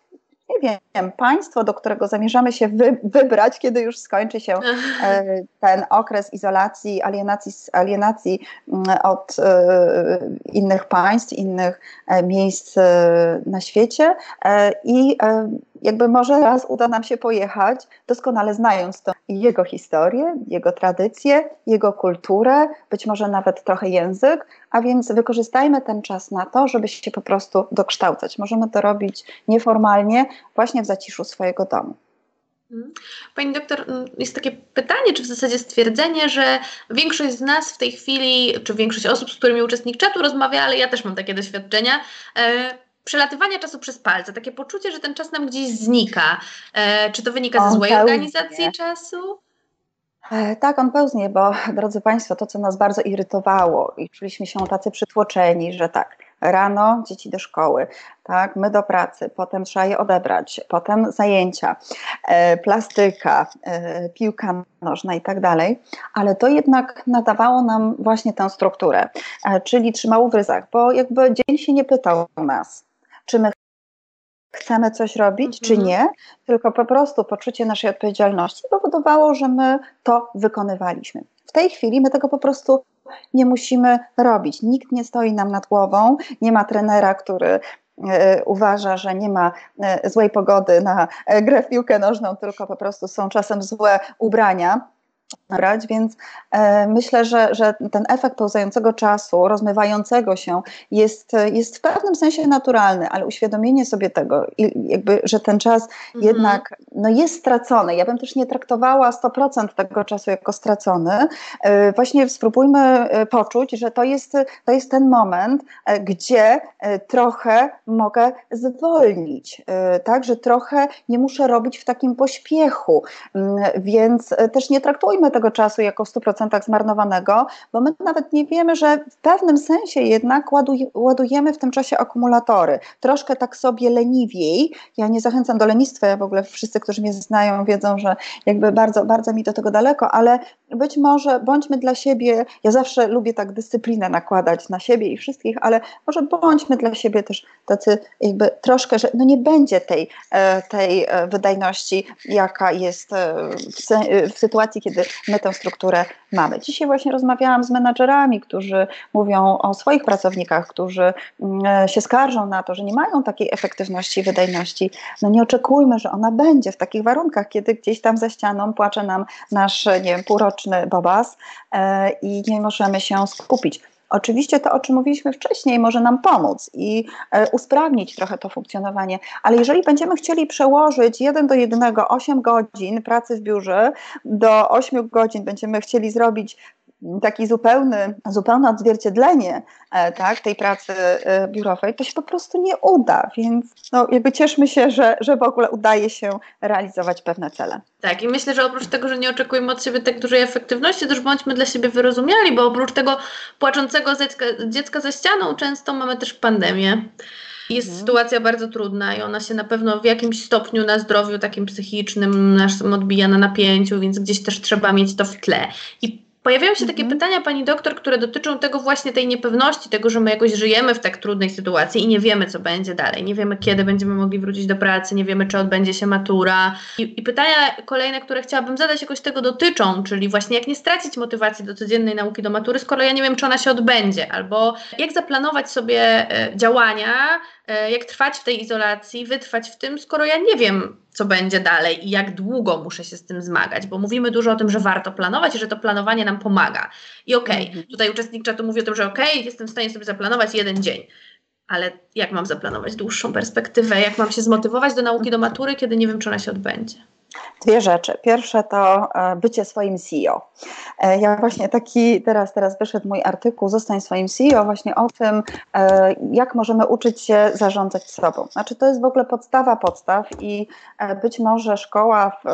nie wiem, państwo, do którego zamierzamy się wy, wybrać, kiedy już skończy się e, ten okres izolacji, alienacji, alienacji mm, od e, innych państw, innych e, miejsc na świecie i jakby może raz uda nam się pojechać, doskonale znając to jego historię, jego tradycje, jego kulturę, być może nawet trochę język, a więc wykorzystajmy ten czas na to, żeby się po prostu dokształcać. Możemy to robić nieformalnie, właśnie w zaciszu swojego domu. Mhm. Pani doktor, jest takie pytanie, czy w zasadzie stwierdzenie, że większość z nas w tej chwili, czy większość osób, z którymi uczestnik czatu rozmawia, ale ja też mam takie doświadczenia, e, przelatywania czasu przez palce, takie poczucie, że ten czas nam gdzieś znika. E, czy to wynika ze złej organizacji czasu? E, tak, on pełznie, bo drodzy Państwo, to co nas bardzo irytowało i czuliśmy się tacy przytłoczeni, że tak, rano dzieci do szkoły, tak, my do pracy, potem trzeba je odebrać, potem zajęcia, e, plastyka, e, piłka nożna i tak dalej, ale to jednak nadawało nam właśnie tę strukturę, e, czyli trzymało w ryzach, bo jakby dzień się nie pytał nas, czy my chcemy coś robić, czy mhm. nie, tylko po prostu poczucie naszej odpowiedzialności powodowało, że my to wykonywaliśmy. W tej chwili my tego po prostu nie musimy robić. Nikt nie stoi nam nad głową, nie ma trenera, który e, uważa, że nie ma e, złej pogody na grę w piłkę nożną, tylko po prostu są czasem złe ubrania brać, więc e, myślę, że, że ten efekt pełzającego czasu, rozmywającego się jest, jest w pewnym sensie naturalny, ale uświadomienie sobie tego, jakby, że ten czas mhm. jednak no, jest stracony. Ja bym też nie traktowała 100% tego czasu jako stracony. E, właśnie spróbujmy e, poczuć, że to jest, to jest ten moment, e, gdzie e, trochę mogę zwolnić, e, tak, że trochę nie muszę robić w takim pośpiechu, mm, więc też nie traktujmy tego czasu jako w 100% zmarnowanego, bo my nawet nie wiemy, że w pewnym sensie jednak ładujemy w tym czasie akumulatory. Troszkę tak sobie leniwiej. Ja nie zachęcam do lenistwa, ja w ogóle wszyscy, którzy mnie znają, wiedzą, że jakby bardzo, bardzo mi do tego daleko, ale być może bądźmy dla siebie, ja zawsze lubię tak dyscyplinę nakładać na siebie i wszystkich, ale może bądźmy dla siebie też tacy jakby troszkę, że no nie będzie tej, e, tej e, wydajności, jaka jest e, w sytuacji, kiedy my tę strukturę mamy. Dzisiaj właśnie rozmawiałam z menadżerami, którzy mówią o swoich pracownikach, którzy mm, się skarżą na to, że nie mają takiej efektywności wydajności. No nie oczekujmy, że ona będzie w takich warunkach, kiedy gdzieś tam za ścianą płacze nam nasz, nie wiem, półroczny bobas e, i nie możemy się skupić. Oczywiście to, o czym mówiliśmy wcześniej, może nam pomóc i e, usprawnić trochę to funkcjonowanie, ale jeżeli będziemy chcieli przełożyć jeden do jednego 8 godzin pracy w biurze, do 8 godzin będziemy chcieli zrobić taki zupełny, zupełne odzwierciedlenie e, tak, tej pracy e, biurowej, to się po prostu nie uda, więc no, jakby cieszmy się, że, że w ogóle udaje się realizować pewne cele. Tak, i myślę, że oprócz tego, że nie oczekujemy od siebie tak dużej efektywności, też bądźmy dla siebie wyrozumiali, bo oprócz tego płaczącego dziecka, dziecka ze ścianą często mamy też pandemię. Jest mhm. sytuacja bardzo trudna i ona się na pewno w jakimś stopniu na zdrowiu takim psychicznym naszym odbija na napięciu, więc gdzieś też trzeba mieć to w tle. I Pojawiają się takie mhm. pytania, pani doktor, które dotyczą tego właśnie tej niepewności, tego, że my jakoś żyjemy w tak trudnej sytuacji i nie wiemy, co będzie dalej. Nie wiemy, kiedy będziemy mogli wrócić do pracy, nie wiemy, czy odbędzie się matura. I, i pytania kolejne, które chciałabym zadać, jakoś tego dotyczą, czyli właśnie jak nie stracić motywacji do codziennej nauki do matury, skoro ja nie wiem, czy ona się odbędzie, albo jak zaplanować sobie e, działania, jak trwać w tej izolacji, wytrwać w tym, skoro ja nie wiem, co będzie dalej i jak długo muszę się z tym zmagać, bo mówimy dużo o tym, że warto planować i że to planowanie nam pomaga. I okej, okay, mhm. tutaj uczestnik czatu mówi o tym, że okej, okay, jestem w stanie sobie zaplanować jeden dzień, ale jak mam zaplanować dłuższą perspektywę, jak mam się zmotywować do nauki do matury, kiedy nie wiem, czy ona się odbędzie? Dwie rzeczy. Pierwsze to e, bycie swoim CEO. E, ja właśnie taki, teraz, teraz wyszedł mój artykuł Zostań swoim CEO właśnie o tym, e, jak możemy uczyć się zarządzać sobą. Znaczy to jest w ogóle podstawa podstaw i być może szkoła w,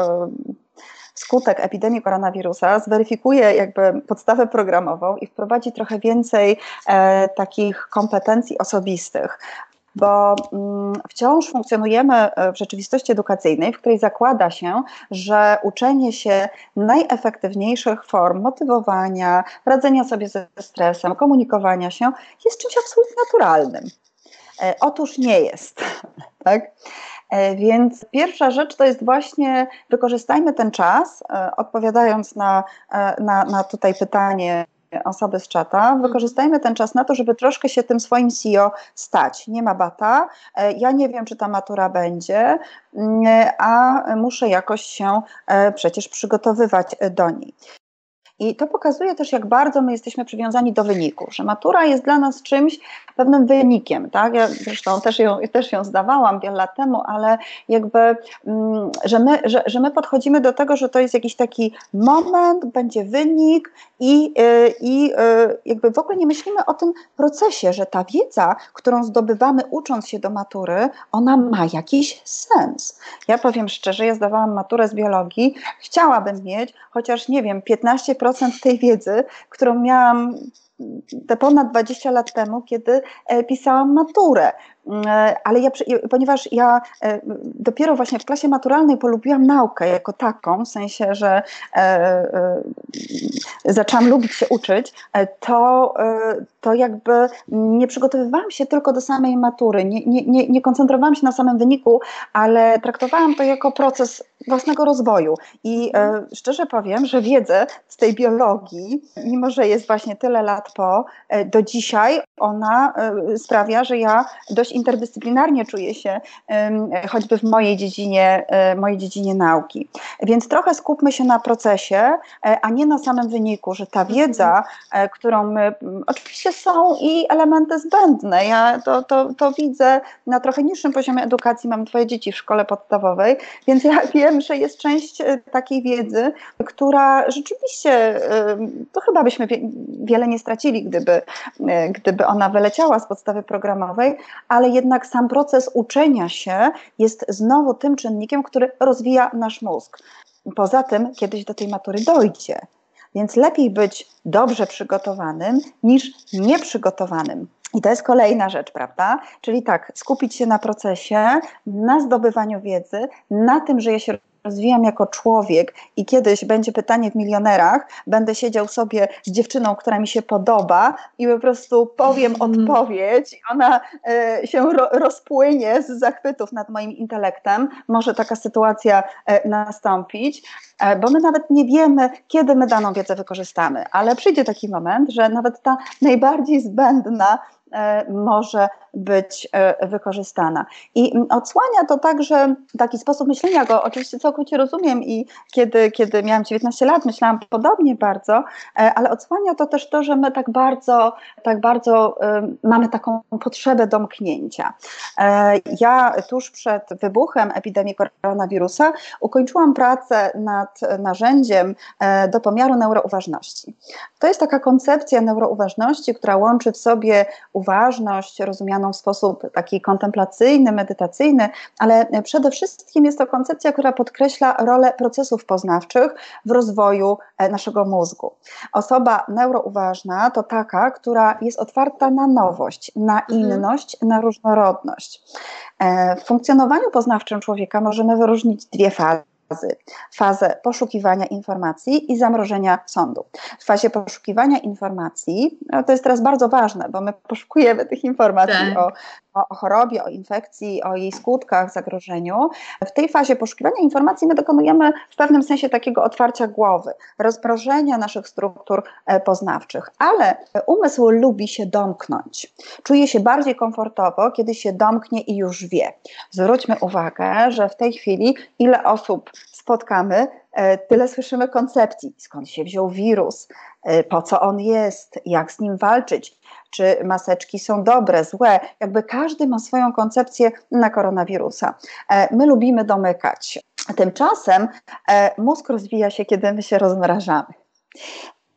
skutek epidemii koronawirusa zweryfikuje jakby podstawę programową i wprowadzi trochę więcej e, takich kompetencji osobistych, bo mm, wciąż funkcjonujemy e, w rzeczywistości edukacyjnej, w której zakłada się, że uczenie się najefektywniejszych form motywowania, radzenia sobie ze stresem, komunikowania się jest czymś absolutnie naturalnym. E, otóż nie jest. Tak? E, więc pierwsza rzecz to jest właśnie wykorzystajmy ten czas, odpowiadając na, na, na tutaj pytanie osoby z czata, wykorzystajmy ten czas na to, żeby troszkę się tym swoim CEO stać. Nie ma bata, e, ja nie wiem, czy ta matura będzie, mm, a muszę jakoś się e, przecież przygotowywać do niej. I to pokazuje też, jak bardzo my jesteśmy przywiązani do wyniku, że matura jest dla nas czymś, pewnym wynikiem, tak? Ja zresztą też ją, też ją zdawałam wiele lat temu, ale jakby, mm, że my, że, że my podchodzimy do tego, że to jest jakiś taki moment, będzie wynik i, y, i y, jakby w ogóle nie myślimy o tym procesie, że ta wiedza, którą zdobywamy ucząc się do matury, ona ma jakiś sens. Ja powiem szczerze, ja zdawałam maturę z biologii, chciałabym mieć chociaż, nie wiem, 15% tej wiedzy, którą miałam te ponad 20 lat temu, kiedy pisałam maturę. Ale ja, ponieważ ja dopiero właśnie w klasie maturalnej polubiłam naukę jako taką, w sensie, że zaczęłam lubić się uczyć, to, to jakby nie przygotowywałam się tylko do samej matury, nie, nie, nie, nie koncentrowałam się na samym wyniku, ale traktowałam to jako proces własnego rozwoju. I e, szczerze powiem, że wiedzę z tej biologii, mimo że jest właśnie tyle lat po, e, do dzisiaj ona e, sprawia, że ja dość interdyscyplinarnie czuję się e, choćby w mojej dziedzinie, e, mojej dziedzinie nauki. Więc trochę skupmy się na procesie, e, a nie na samym wyniku, że ta wiedza, którą my, oczywiście są i elementy zbędne. Ja to, to, to widzę na trochę niższym poziomie edukacji, mam dwoje dzieci w szkole podstawowej, więc ja wiem, że jest część e, takiej wiedzy, która rzeczywiście, e, to chyba byśmy wiele nie stracili, gdyby, e, gdyby ona wyleciała z podstawy programowej, ale jednak sam proces uczenia się jest znowu tym czynnikiem, który rozwija nasz mózg. Poza tym kiedyś do tej matury dojdzie. Więc lepiej być dobrze przygotowanym niż nieprzygotowanym. I to jest kolejna rzecz, prawda? Czyli tak, skupić się na procesie, na zdobywaniu wiedzy, na tym, że ja się rozwijam jako człowiek i kiedyś będzie pytanie w milionerach, będę siedział sobie z dziewczyną, która mi się podoba i po prostu powiem mm. odpowiedź i ona e, się ro, rozpłynie z zachwytów nad moim intelektem. Może taka sytuacja e, nastąpić, e, bo my nawet nie wiemy, kiedy my daną wiedzę wykorzystamy, ale przyjdzie taki moment, że nawet ta najbardziej zbędna może być e, wykorzystana. I odsłania to także taki sposób myślenia, go oczywiście całkowicie rozumiem i kiedy, kiedy miałam 19 lat, myślałam podobnie bardzo, e, ale odsłania to też to, że my tak bardzo, tak bardzo mamy taką potrzebę domknięcia. Ja tuż przed wybuchem epidemii koronawirusa ukończyłam pracę nad narzędziem do pomiaru neurouważności. To jest taka koncepcja neurouważności, która łączy w sobie uważność rozumianą w sposób taki kontemplacyjny, medytacyjny, ale przede wszystkim jest to koncepcja, która podkreśla rolę procesów poznawczych w rozwoju e, naszego mózgu. Osoba neurouważna to taka, która jest otwarta na nowość, na mhm. inność, na różnorodność. E, w funkcjonowaniu poznawczym człowieka możemy wyróżnić dwie fazy fazy. Fazę poszukiwania informacji i zamrożenia sądu. W fazie poszukiwania informacji, no to jest teraz bardzo ważne, bo my poszukujemy tych informacji tak. o, o, chorobie, o infekcji, o jej skutkach, zagrożeniu. W tej fazie poszukiwania informacji my dokonujemy w pewnym sensie takiego otwarcia głowy, rozmrożenia naszych struktur e, poznawczych, ale umysł lubi się domknąć. Czuje się bardziej komfortowo, kiedy się domknie i już wie. Zwróćmy uwagę, że w tej chwili ile osób spotkamy, e, tyle słyszymy koncepcji, skąd się wziął wirus, e, po co on jest, jak z nim walczyć, czy maseczki są dobre, złe. Jakby każdy ma swoją koncepcję na koronawirusa. E, my lubimy domykać. Tymczasem mózg rozwija się, kiedy my się rozmrażamy.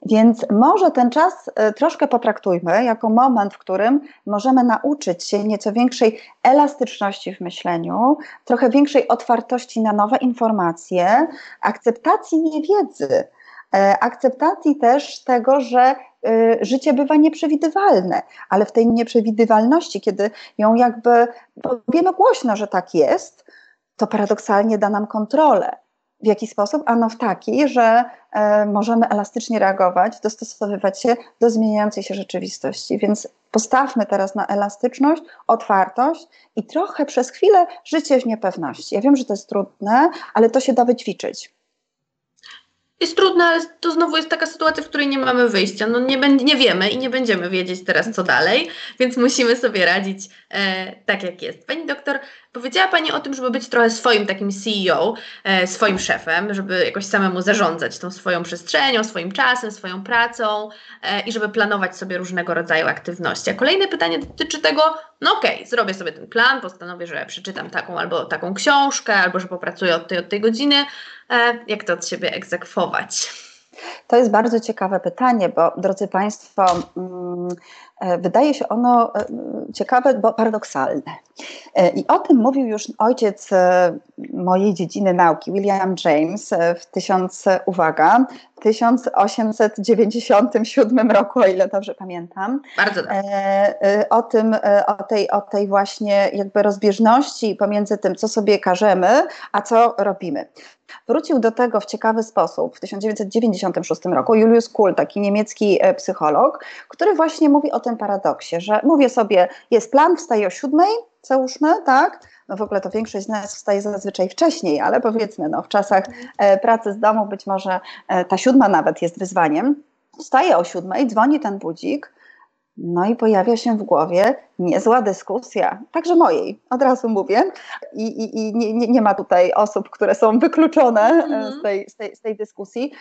Więc może ten czas e, troszkę potraktujmy jako moment, w którym możemy nauczyć się nieco większej elastyczności w myśleniu, trochę większej otwartości na nowe informacje, akceptacji niewiedzy, e, akceptacji też tego, że e, życie bywa nieprzewidywalne, ale w tej nieprzewidywalności, kiedy ją jakby powiemy głośno, że tak jest, to paradoksalnie da nam kontrolę w jaki sposób? Ano w taki, że e, możemy elastycznie reagować, dostosowywać się do zmieniającej się rzeczywistości. Więc postawmy teraz na elastyczność, otwartość i trochę przez chwilę życie w niepewności. Ja wiem, że to jest trudne, ale to się da wyćwiczyć jest trudne, ale to znowu jest taka sytuacja, w której nie mamy wyjścia. No nie, nie wiemy i nie będziemy wiedzieć teraz, co dalej, więc musimy sobie radzić e, tak, jak jest. Pani doktor, powiedziała Pani o tym, żeby być trochę swoim takim CEO, e, swoim szefem, żeby jakoś samemu zarządzać tą swoją przestrzenią, swoim czasem, swoją pracą e, i żeby planować sobie różnego rodzaju aktywności. A kolejne pytanie dotyczy tego, no okej, okay, zrobię sobie ten plan, postanowię, że przeczytam taką albo taką książkę, albo że popracuję od tej, od tej godziny, E, jak to od siebie egzekwować? To jest bardzo ciekawe pytanie, bo drodzy Państwo, mm, wydaje się ono ciekawe, bo paradoksalne. I o tym mówił już ojciec mojej dziedziny nauki, William James, w tysiąc, uwaga, 1897 roku, o ile dobrze pamiętam. Bardzo dobrze. O tym, o tej, o tej właśnie jakby rozbieżności pomiędzy tym, co sobie każemy, a co robimy. Wrócił do tego w ciekawy sposób w 1996 roku Julius Kuhl, taki niemiecki e, psycholog, który właśnie mówi o tym paradoksie, że mówię sobie, jest plan, wstaję o siódmej, załóżmy, tak? No w ogóle to większość z nas wstaje zazwyczaj wcześniej, ale powiedzmy, no w czasach e, pracy z domu być może e, ta siódma nawet jest wyzwaniem. Wstaje o siódmej, dzwoni ten budzik, no i pojawia się w głowie niezła dyskusja, także mojej, od razu mówię. I, i, i nie, nie, ma tutaj osób, które są wykluczone mm. z, tej, z, tej, z tej dyskusji.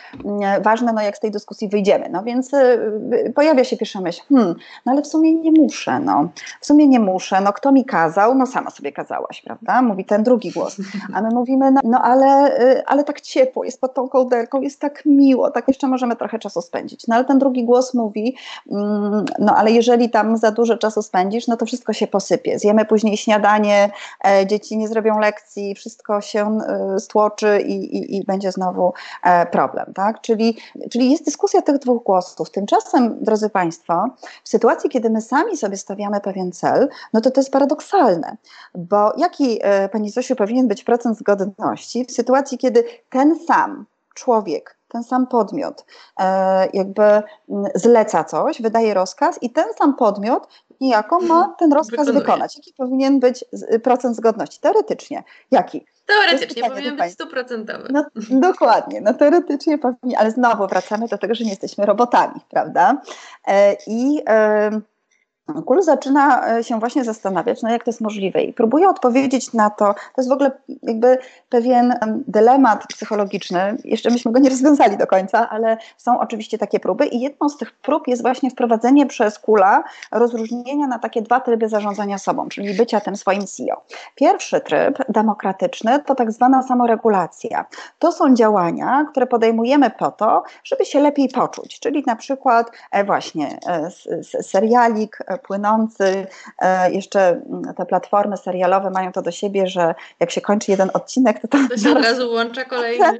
Ważne, no jak z tej dyskusji wyjdziemy. No więc y, pojawia się pierwsza myśl, hmm, no ale w sumie nie muszę, no. W sumie nie muszę, no kto mi kazał? No sama sobie kazałaś, prawda? Mówi ten drugi głos. A my mówimy, no, no ale, ale tak ciepło, jest pod tą kołderką, jest tak miło, tak jeszcze możemy trochę czasu spędzić. No ale ten drugi głos mówi, mm, no ale jeżeli tam za dużo czasu spędzisz, no to wszystko się posypie. Zjemy później śniadanie, e, dzieci nie zrobią lekcji, wszystko się e, stłoczy i, i, i będzie znowu e, problem. Tak? Czyli, czyli jest dyskusja tych dwóch głosów. Tymczasem, drodzy Państwo, w sytuacji, kiedy my sami sobie stawiamy pewien cel, no to to jest paradoksalne, bo jaki, Pani Zosiu, powinien być procent zgodności w sytuacji, kiedy ten sam człowiek ten sam podmiot e, jakby zleca coś, wydaje rozkaz i ten sam podmiot niejako ma ten rozkaz Wykonuje. wykonać. Jaki powinien być procent zgodności? Teoretycznie. Jaki? Teoretycznie powinien być stuprocentowy. No, dokładnie, no teoretycznie powinien, ale znowu wracamy do tego, że nie jesteśmy robotami, prawda? E, I Kul zaczyna e, się właśnie zastanawiać, no jak to jest możliwe i próbuje odpowiedzieć na to, to jest w ogóle jakby pewien dylemat psychologiczny, jeszcze myśmy go nie rozwiązali do końca, ale są oczywiście takie próby i jedną z tych prób jest właśnie wprowadzenie przez Kula rozróżnienia na takie dwa tryby zarządzania sobą, czyli bycia tym swoim CEO. Pierwszy tryb, demokratyczny, to tak zwana samoregulacja. To są działania, które podejmujemy po to, żeby się lepiej poczuć, czyli na przykład e, właśnie e, serialik, płynący. E, jeszcze mm, te platformy serialowe mają to do siebie, że jak się kończy jeden odcinek, to, to, to się od razu włącza kolejny.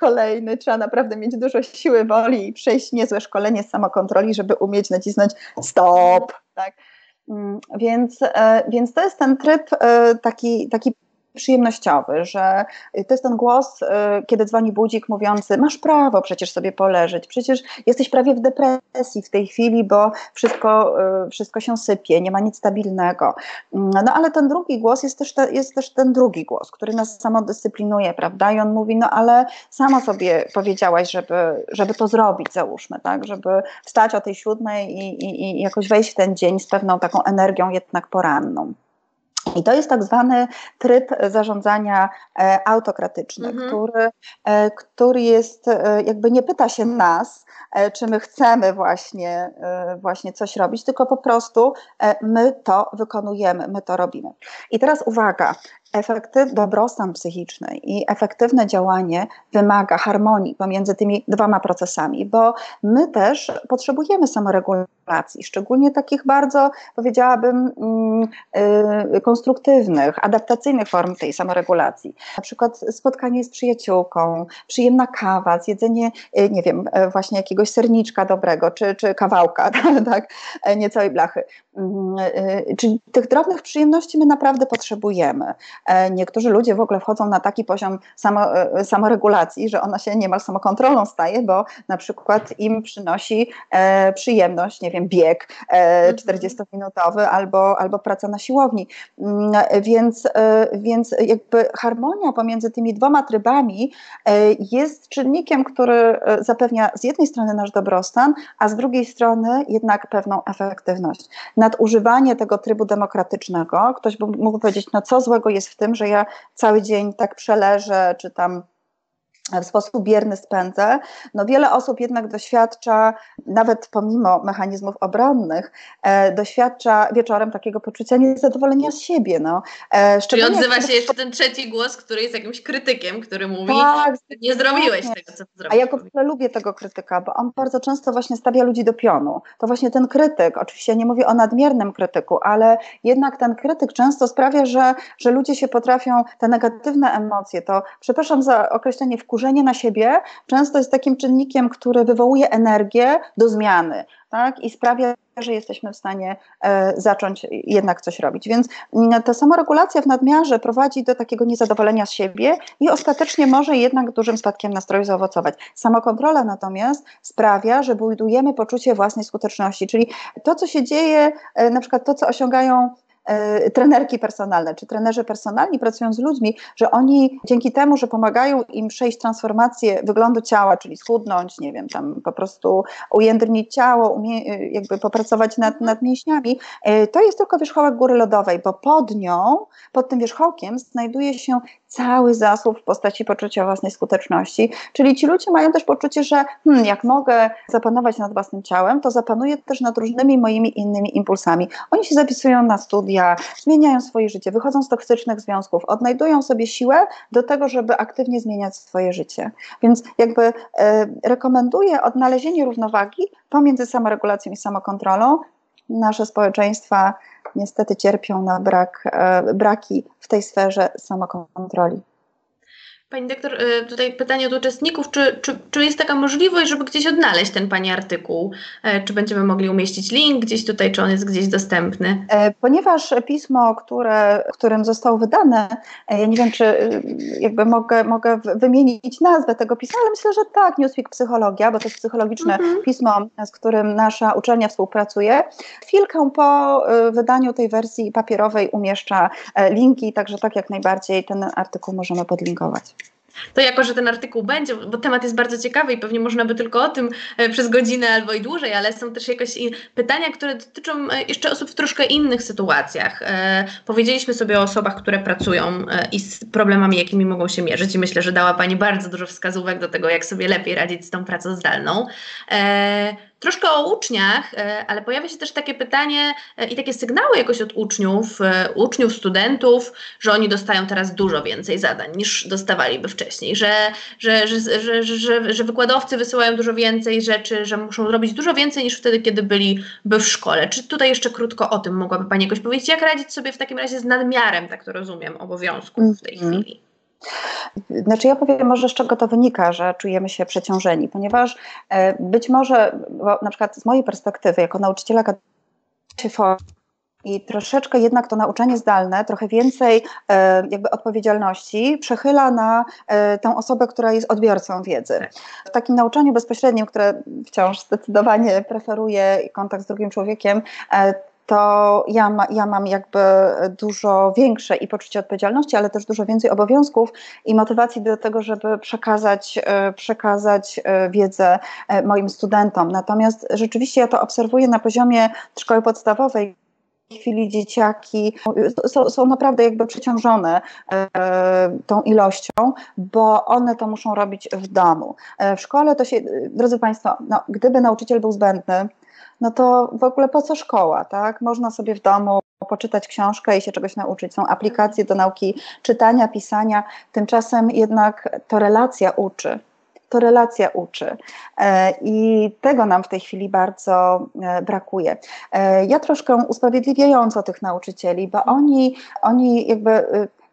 Kolejny. Trzeba naprawdę mieć dużo siły woli i przejść niezłe szkolenie z samokontroli, żeby umieć nacisnąć stop. Tak? Mm, więc, e, więc to jest ten tryb e, taki, taki przyjemnościowy, że to jest ten głos, y, kiedy dzwoni budzik mówiący, masz prawo przecież sobie poleżeć, przecież jesteś prawie w depresji w tej chwili, bo wszystko, y, wszystko się sypie, nie ma nic stabilnego. Mm, no ale ten drugi głos jest też, te, jest też ten drugi głos, który nas samodyscyplinuje, prawda? I on mówi, no ale sama sobie powiedziałaś, żeby, żeby to zrobić, załóżmy, tak? Żeby wstać o tej siódmej i, i, i jakoś wejść w ten dzień z pewną taką energią jednak poranną. I to jest tak zwany tryb zarządzania e, autokratyczny, mhm. który, e, który jest, e, jakby nie pyta się nas, czy my chcemy właśnie, właśnie coś robić, tylko po prostu my to wykonujemy, my to robimy. I teraz uwaga, efektyw, dobrostan psychiczny i efektywne działanie wymaga harmonii pomiędzy tymi dwoma procesami, bo my też potrzebujemy samoregulacji, szczególnie takich bardzo, powiedziałabym, yy, konstruktywnych, adaptacyjnych form tej samoregulacji. Na przykład spotkanie z przyjaciółką, przyjemna kawa, zjedzenie, yy, nie wiem, yy, właśnie jakiegoś serniczka dobrego, czy, czy kawałka, tak, nie całej blachy. Yy, czyli tych drobnych przyjemności my naprawdę potrzebujemy. E, niektórzy ludzie w ogóle wchodzą na taki poziom samo, e, samoregulacji, że ona się niemal samokontrolą staje, bo na przykład im przynosi e, przyjemność, nie wiem, bieg 40-minutowy mhm. albo, albo praca na siłowni. Mm, więc, więc jakby harmonia pomiędzy tymi dwoma trybami jest czynnikiem, który zapewnia z jednej strony nasz dobrostan, a z drugiej strony jednak pewną efektywność. Nadużywanie tego trybu demokratycznego, ktoś by mógł powiedzieć, no co złego jest w tym, że ja cały dzień tak przeleżę, czy tam w sposób bierny spędzę. No wiele osób jednak doświadcza, nawet pomimo mechanizmów obronnych, e, doświadcza wieczorem takiego poczucia niezadowolenia z siebie. No. E, Czyli odzywa się jeszcze ten trzeci głos, który jest jakimś krytykiem, który mówi, tak, nie zrobiłeś tego, co zrobiłeś. A ja ogóle lubię tego krytyka, bo on bardzo często właśnie stawia ludzi do pionu. To właśnie ten krytyk, oczywiście nie mówię o nadmiernym krytyku, ale jednak ten krytyk często sprawia, że, że ludzie się potrafią, te negatywne emocje, to przepraszam za określenie wkurzenia, spojrzenie na siebie często jest takim czynnikiem, który wywołuje energię do zmiany tak? i sprawia, że jesteśmy w stanie e, zacząć jednak coś robić. Więc mm, ta samoregulacja w nadmiarze prowadzi do takiego niezadowolenia z siebie i ostatecznie może jednak dużym spadkiem nastroju zaowocować. Samokontrola natomiast sprawia, że budujemy poczucie własnej skuteczności, czyli to, co się dzieje, e, na przykład to, co osiągają trenerki personalne czy trenerzy personalni pracują z ludźmi, że oni dzięki temu, że pomagają im przejść transformację wyglądu ciała, czyli schudnąć, nie wiem, tam po prostu ujędrnić ciało, umie, jakby popracować nad, nad mięśniami, e, to jest tylko wierzchołek góry lodowej, bo pod nią, pod tym wierzchołkiem znajduje się cały zasób w postaci poczucia własnej skuteczności. Czyli ci ludzie mają też poczucie, że hmm, jak mogę zapanować nad własnym ciałem, to zapanuję też nad różnymi moimi innymi impulsami. Oni się zapisują na studia, zmieniają swoje życie, wychodzą z toksycznych związków, odnajdują sobie siłę do tego, żeby aktywnie zmieniać swoje życie. Więc jakby e, rekomenduję odnalezienie równowagi pomiędzy samoregulacją i samokontrolą. Nasze społeczeństwa niestety cierpią na brak, e, braki w tej sferze samokontroli. Pani doktor, e, tutaj pytanie od uczestników, czy, czy, czy jest taka możliwość, żeby gdzieś odnaleźć ten Pani artykuł? E, czy będziemy mogli umieścić link gdzieś tutaj, czy on jest gdzieś dostępny? Ponieważ pismo, które, którym zostało wydane, ja nie wiem, czy jakby mogę, mogę wymienić nazwę tego pisma, ale myślę, że tak, Newsweek Psychologia, bo to jest psychologiczne mhm. pismo, z którym nasza uczelnia współpracuje. Chwilkę po wydaniu tej wersji papierowej umieszcza linki, także tak jak najbardziej ten artykuł możemy podlinkować. To jako, że ten artykuł będzie, bo temat jest bardzo ciekawy i pewnie można by tylko o tym e, przez godzinę albo i dłużej, ale są też jakieś pytania, które dotyczą e, jeszcze osób w troszkę innych sytuacjach. E, powiedzieliśmy sobie o osobach, które pracują i z problemami, jakimi mogą się mierzyć i myślę, że dała Pani bardzo dużo wskazówek do tego, jak sobie lepiej radzić z tą pracą zdalną. Troszkę o uczniach, e, ale pojawia się też takie pytanie e, i takie sygnały jakoś od uczniów, e, uczniów, studentów, że oni dostają teraz dużo więcej zadań niż dostawaliby wcześniej, że, że, że, że, że, wykładowcy wysyłają dużo więcej rzeczy, że muszą robić dużo więcej niż wtedy, kiedy byliby w szkole. Czy tutaj jeszcze krótko o tym mogłaby Pani jakoś powiedzieć? Jak radzić sobie w takim razie z nadmiarem, tak to rozumiem, obowiązków w tej -hmm. chwili? Znaczy ja powiem może z czego to wynika, że czujemy się przeciążeni, ponieważ e, być może, na przykład z mojej perspektywy, jako nauczyciela się i troszeczkę jednak to nauczanie zdalne, trochę więcej e, jakby odpowiedzialności przechyla na e, tę osobę, która jest odbiorcą wiedzy. W takim nauczaniu bezpośrednim, które wciąż zdecydowanie preferuje kontakt z drugim człowiekiem, to ja, ma, ja mam jakby dużo większe i poczucie odpowiedzialności, ale też dużo więcej obowiązków i motywacji do tego, żeby przekazać, e, przekazać e, wiedzę e, moim studentom. Natomiast rzeczywiście ja to obserwuję na poziomie szkoły podstawowej, chwili dzieciaki są, są, naprawdę jakby przeciążone tą ilością, bo one to muszą robić w domu. W szkole to się, drodzy Państwo, no, gdyby nauczyciel był zbędny, no to w ogóle po co szkoła, tak? Można sobie w domu poczytać książkę i się czegoś nauczyć. Są aplikacje do nauki czytania, pisania, tymczasem jednak to relacja uczy. To relacja uczy. E, I tego nam w tej chwili bardzo e, brakuje. E, ja troszkę usprawiedliwiająco tych nauczycieli, bo oni, oni jakby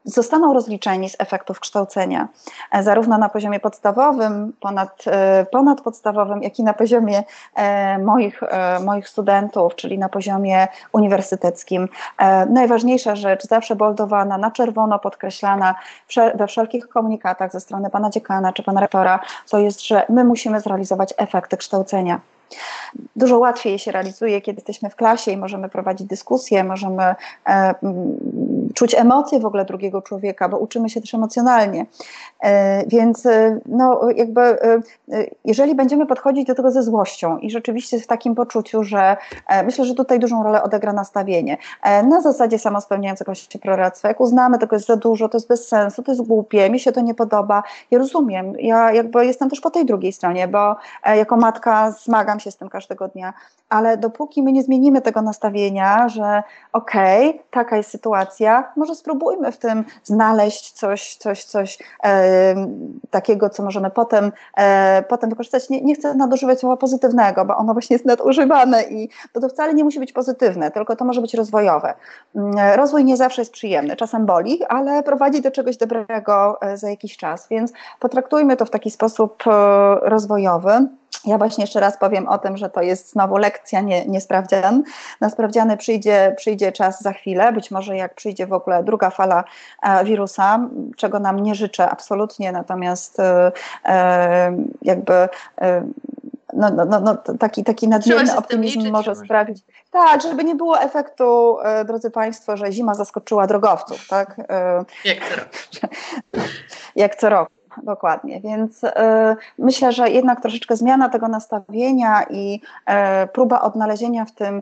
zostaną rozliczeni z efektów kształcenia, e, zarówno na poziomie podstawowym, ponad, e, ponadpodstawowym, jak i na poziomie e, moich, moich studentów, czyli na poziomie uniwersyteckim. Najważniejsza rzecz, zawsze boldowana, na czerwono podkreślana we wszelkich komunikatach ze strony pana dziekana czy pana rektora, to jest, że my musimy zrealizować efekty kształcenia. Dużo łatwiej się realizuje, kiedy jesteśmy w klasie i możemy prowadzić dyskusje, możemy czuć emocje w ogóle drugiego człowieka, bo uczymy się też emocjonalnie. E, więc e, no, jakby, e, jeżeli będziemy podchodzić do tego ze złością i rzeczywiście w takim poczuciu, że myślę, że tutaj dużą rolę odegra nastawienie. Na zasadzie samospełniającego się proroctwa, uznamy, tego jest za dużo, to jest bez sensu, to jest głupie, mi się to nie podoba. Ja rozumiem, ja jakby jestem też po tej drugiej stronie, bo jako matka zmagam się z tym każdego dnia, ale dopóki my nie zmienimy tego nastawienia, że okej, okay, taka jest sytuacja, może spróbujmy w tym znaleźć coś, coś, coś e, takiego, co możemy potem, e, potem wykorzystać. Nie, nie chcę nadużywać słowa pozytywnego, bo ono właśnie jest nadużywane i to, to wcale nie musi być pozytywne, tylko to może być rozwojowe. Mm, rozwój nie zawsze jest przyjemny, czasem boli, ale prowadzi do czegoś dobrego e, za jakiś czas, więc potraktujmy to w taki sposób e, rozwojowy. Ja właśnie jeszcze raz powiem o tym, że to jest znowu lekcja, nie, nie sprawdzian. Na sprawdziany przyjdzie, przyjdzie czas za chwilę, być może jak przyjdzie w ogóle druga fala e, wirusa, czego nam nie życzę absolutnie, natomiast e, e, jakby no, no, no, no, taki, taki nadmierny optymizm liczyć, może sprawić. Tak, żeby nie było efektu, drodzy Państwo, że zima zaskoczyła drogowców, tak? Jak co roku. Jak co roku dokładnie. Więc y, myślę, że jednak troszeczkę zmiana tego nastawienia i y, próba odnalezienia w tym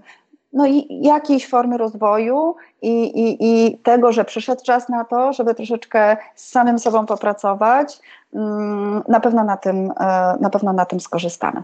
no i jakiejś formy rozwoju i, i, i tego, że przyszedł czas na to, żeby troszeczkę z samym sobą popracować, y, na pewno na tym, e, na pewno na tym skorzystamy.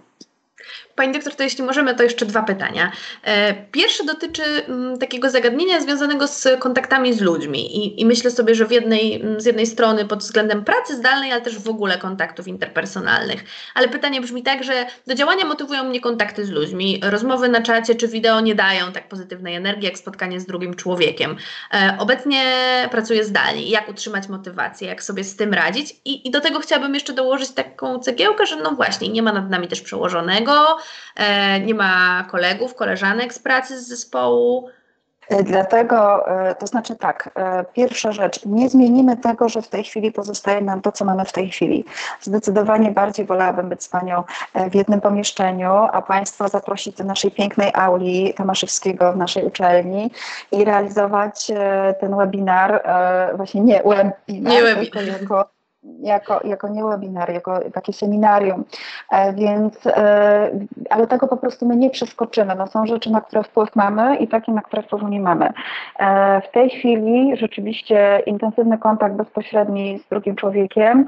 Pani doktor, to jeśli możemy, to jeszcze dwa pytania. E, pierwsze dotyczy mm, takiego zagadnienia związanego z kontaktami z ludźmi I, i, myślę sobie, że w jednej, mm, z jednej strony pod względem pracy zdalnej, ale też w ogóle kontaktów interpersonalnych. Ale pytanie brzmi tak, że do działania motywują mnie kontakty z ludźmi. Rozmowy na czacie czy wideo nie dają tak pozytywnej energii jak spotkanie z drugim człowiekiem. E, obecnie pracuję zdalnie. Jak utrzymać motywację, jak sobie z tym radzić? I, I do tego chciałabym jeszcze dołożyć taką cegiełkę, że no właśnie, nie ma nad nami też przełożonego, E, nie ma kolegów, koleżanek z pracy z zespołu. E, dlatego, e, to znaczy tak, pierwsza rzecz, nie zmienimy tego, że w tej chwili pozostaje nam to, co mamy w tej chwili. Zdecydowanie bardziej wolałabym być z Panią w jednym pomieszczeniu, a Państwa zaprosić do naszej pięknej auli Tomaszewskiego w naszej uczelni i realizować ten webinar, właśnie nie webinar, nie webinar. tylko jako jako, nie webinar, jako takie seminarium, e, więc, e, ale tego po prostu my nie przeskoczymy. No, są rzeczy, na które wpływ mamy i takie, na które wpływu nie mamy. E, w tej chwili rzeczywiście intensywny kontakt bezpośredni z drugim człowiekiem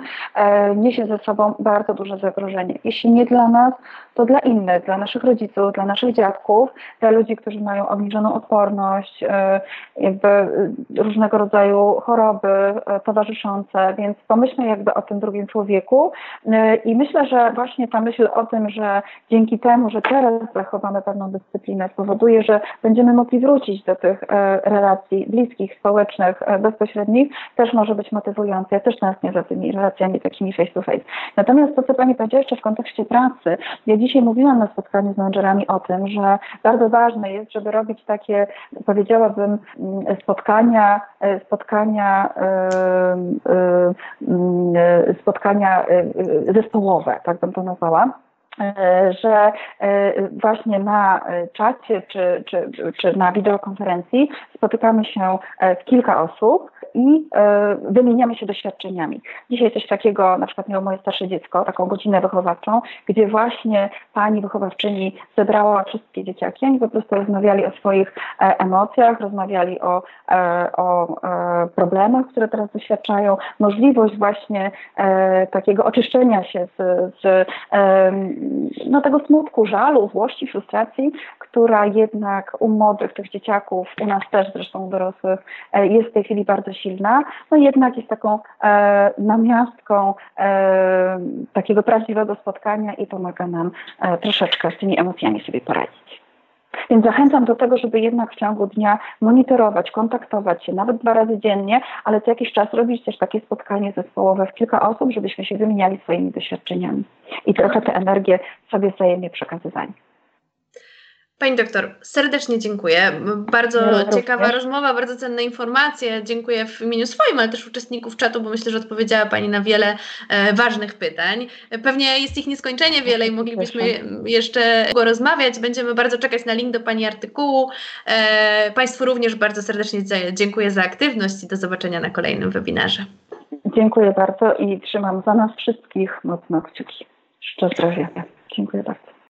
niesie ze sobą bardzo duże zagrożenie. Jeśli nie dla nas, to dla innych, dla naszych rodziców, dla naszych dziadków, dla ludzi, którzy mają obniżoną odporność, jakby różnego rodzaju choroby towarzyszące, więc pomyślmy jakby o tym drugim człowieku. Y, I myślę, że właśnie ta myśl o tym, że dzięki temu, że teraz zachowamy pewną dyscyplinę, spowoduje, że będziemy mogli wrócić do tych e, relacji bliskich, społecznych, e, bezpośrednich, też może być motywujące. Ja też tęsknię za tymi relacjami takimi face to face. Natomiast to, co Pani powiedziała jeszcze w kontekście pracy, ja dzisiaj mówiłam na spotkaniu z menedżerami o tym, że bardzo ważne jest, żeby robić takie, powiedziałabym, mm, spotkania, e, spotkania E, spotkania e, e, zespołowe, tak bym to nazwała że właśnie na czacie czy, czy, czy na wideokonferencji spotykamy się w kilka osób i e, wymieniamy się doświadczeniami. Dzisiaj coś takiego na przykład miało moje starsze dziecko, taką godzinę wychowawczą, gdzie właśnie pani wychowawczyni zebrała wszystkie dzieciaki, oni po prostu rozmawiali o swoich e, emocjach, rozmawiali o, e, o problemach, które teraz doświadczają, możliwość właśnie takiego oczyszczenia się z, z no, tego smutku, żalu, złości, frustracji, która jednak u młodych tych dzieciaków, u nas też zresztą u dorosłych, jest w tej chwili bardzo silna, no jednak jest taką e, namiastką e, takiego prawdziwego spotkania i pomaga nam e, troszeczkę z tymi emocjami sobie poradzić. Więc zachęcam do tego, żeby jednak w ciągu dnia monitorować, kontaktować się, nawet dwa razy dziennie, ale co jakiś czas robić też takie spotkanie zespołowe w kilka osób, żebyśmy się wymieniali swoimi doświadczeniami i trochę tę energię sobie wzajemnie przekazywali. Pani doktor, serdecznie dziękuję. Bardzo ja ciekawa również. rozmowa, bardzo cenne informacje. Dziękuję w imieniu swoim, ale też uczestników czatu, bo myślę, że odpowiedziała Pani na wiele e, ważnych pytań. Pewnie jest ich nieskończenie wiele i moglibyśmy jeszcze rozmawiać. Będziemy bardzo czekać na link do Pani artykułu. E, państwu również bardzo serdecznie dziękuję za aktywność i do zobaczenia na kolejnym webinarze. Dziękuję bardzo i trzymam za nas wszystkich mocno kciuki. Szczęść zdrowia. Dziękuję bardzo.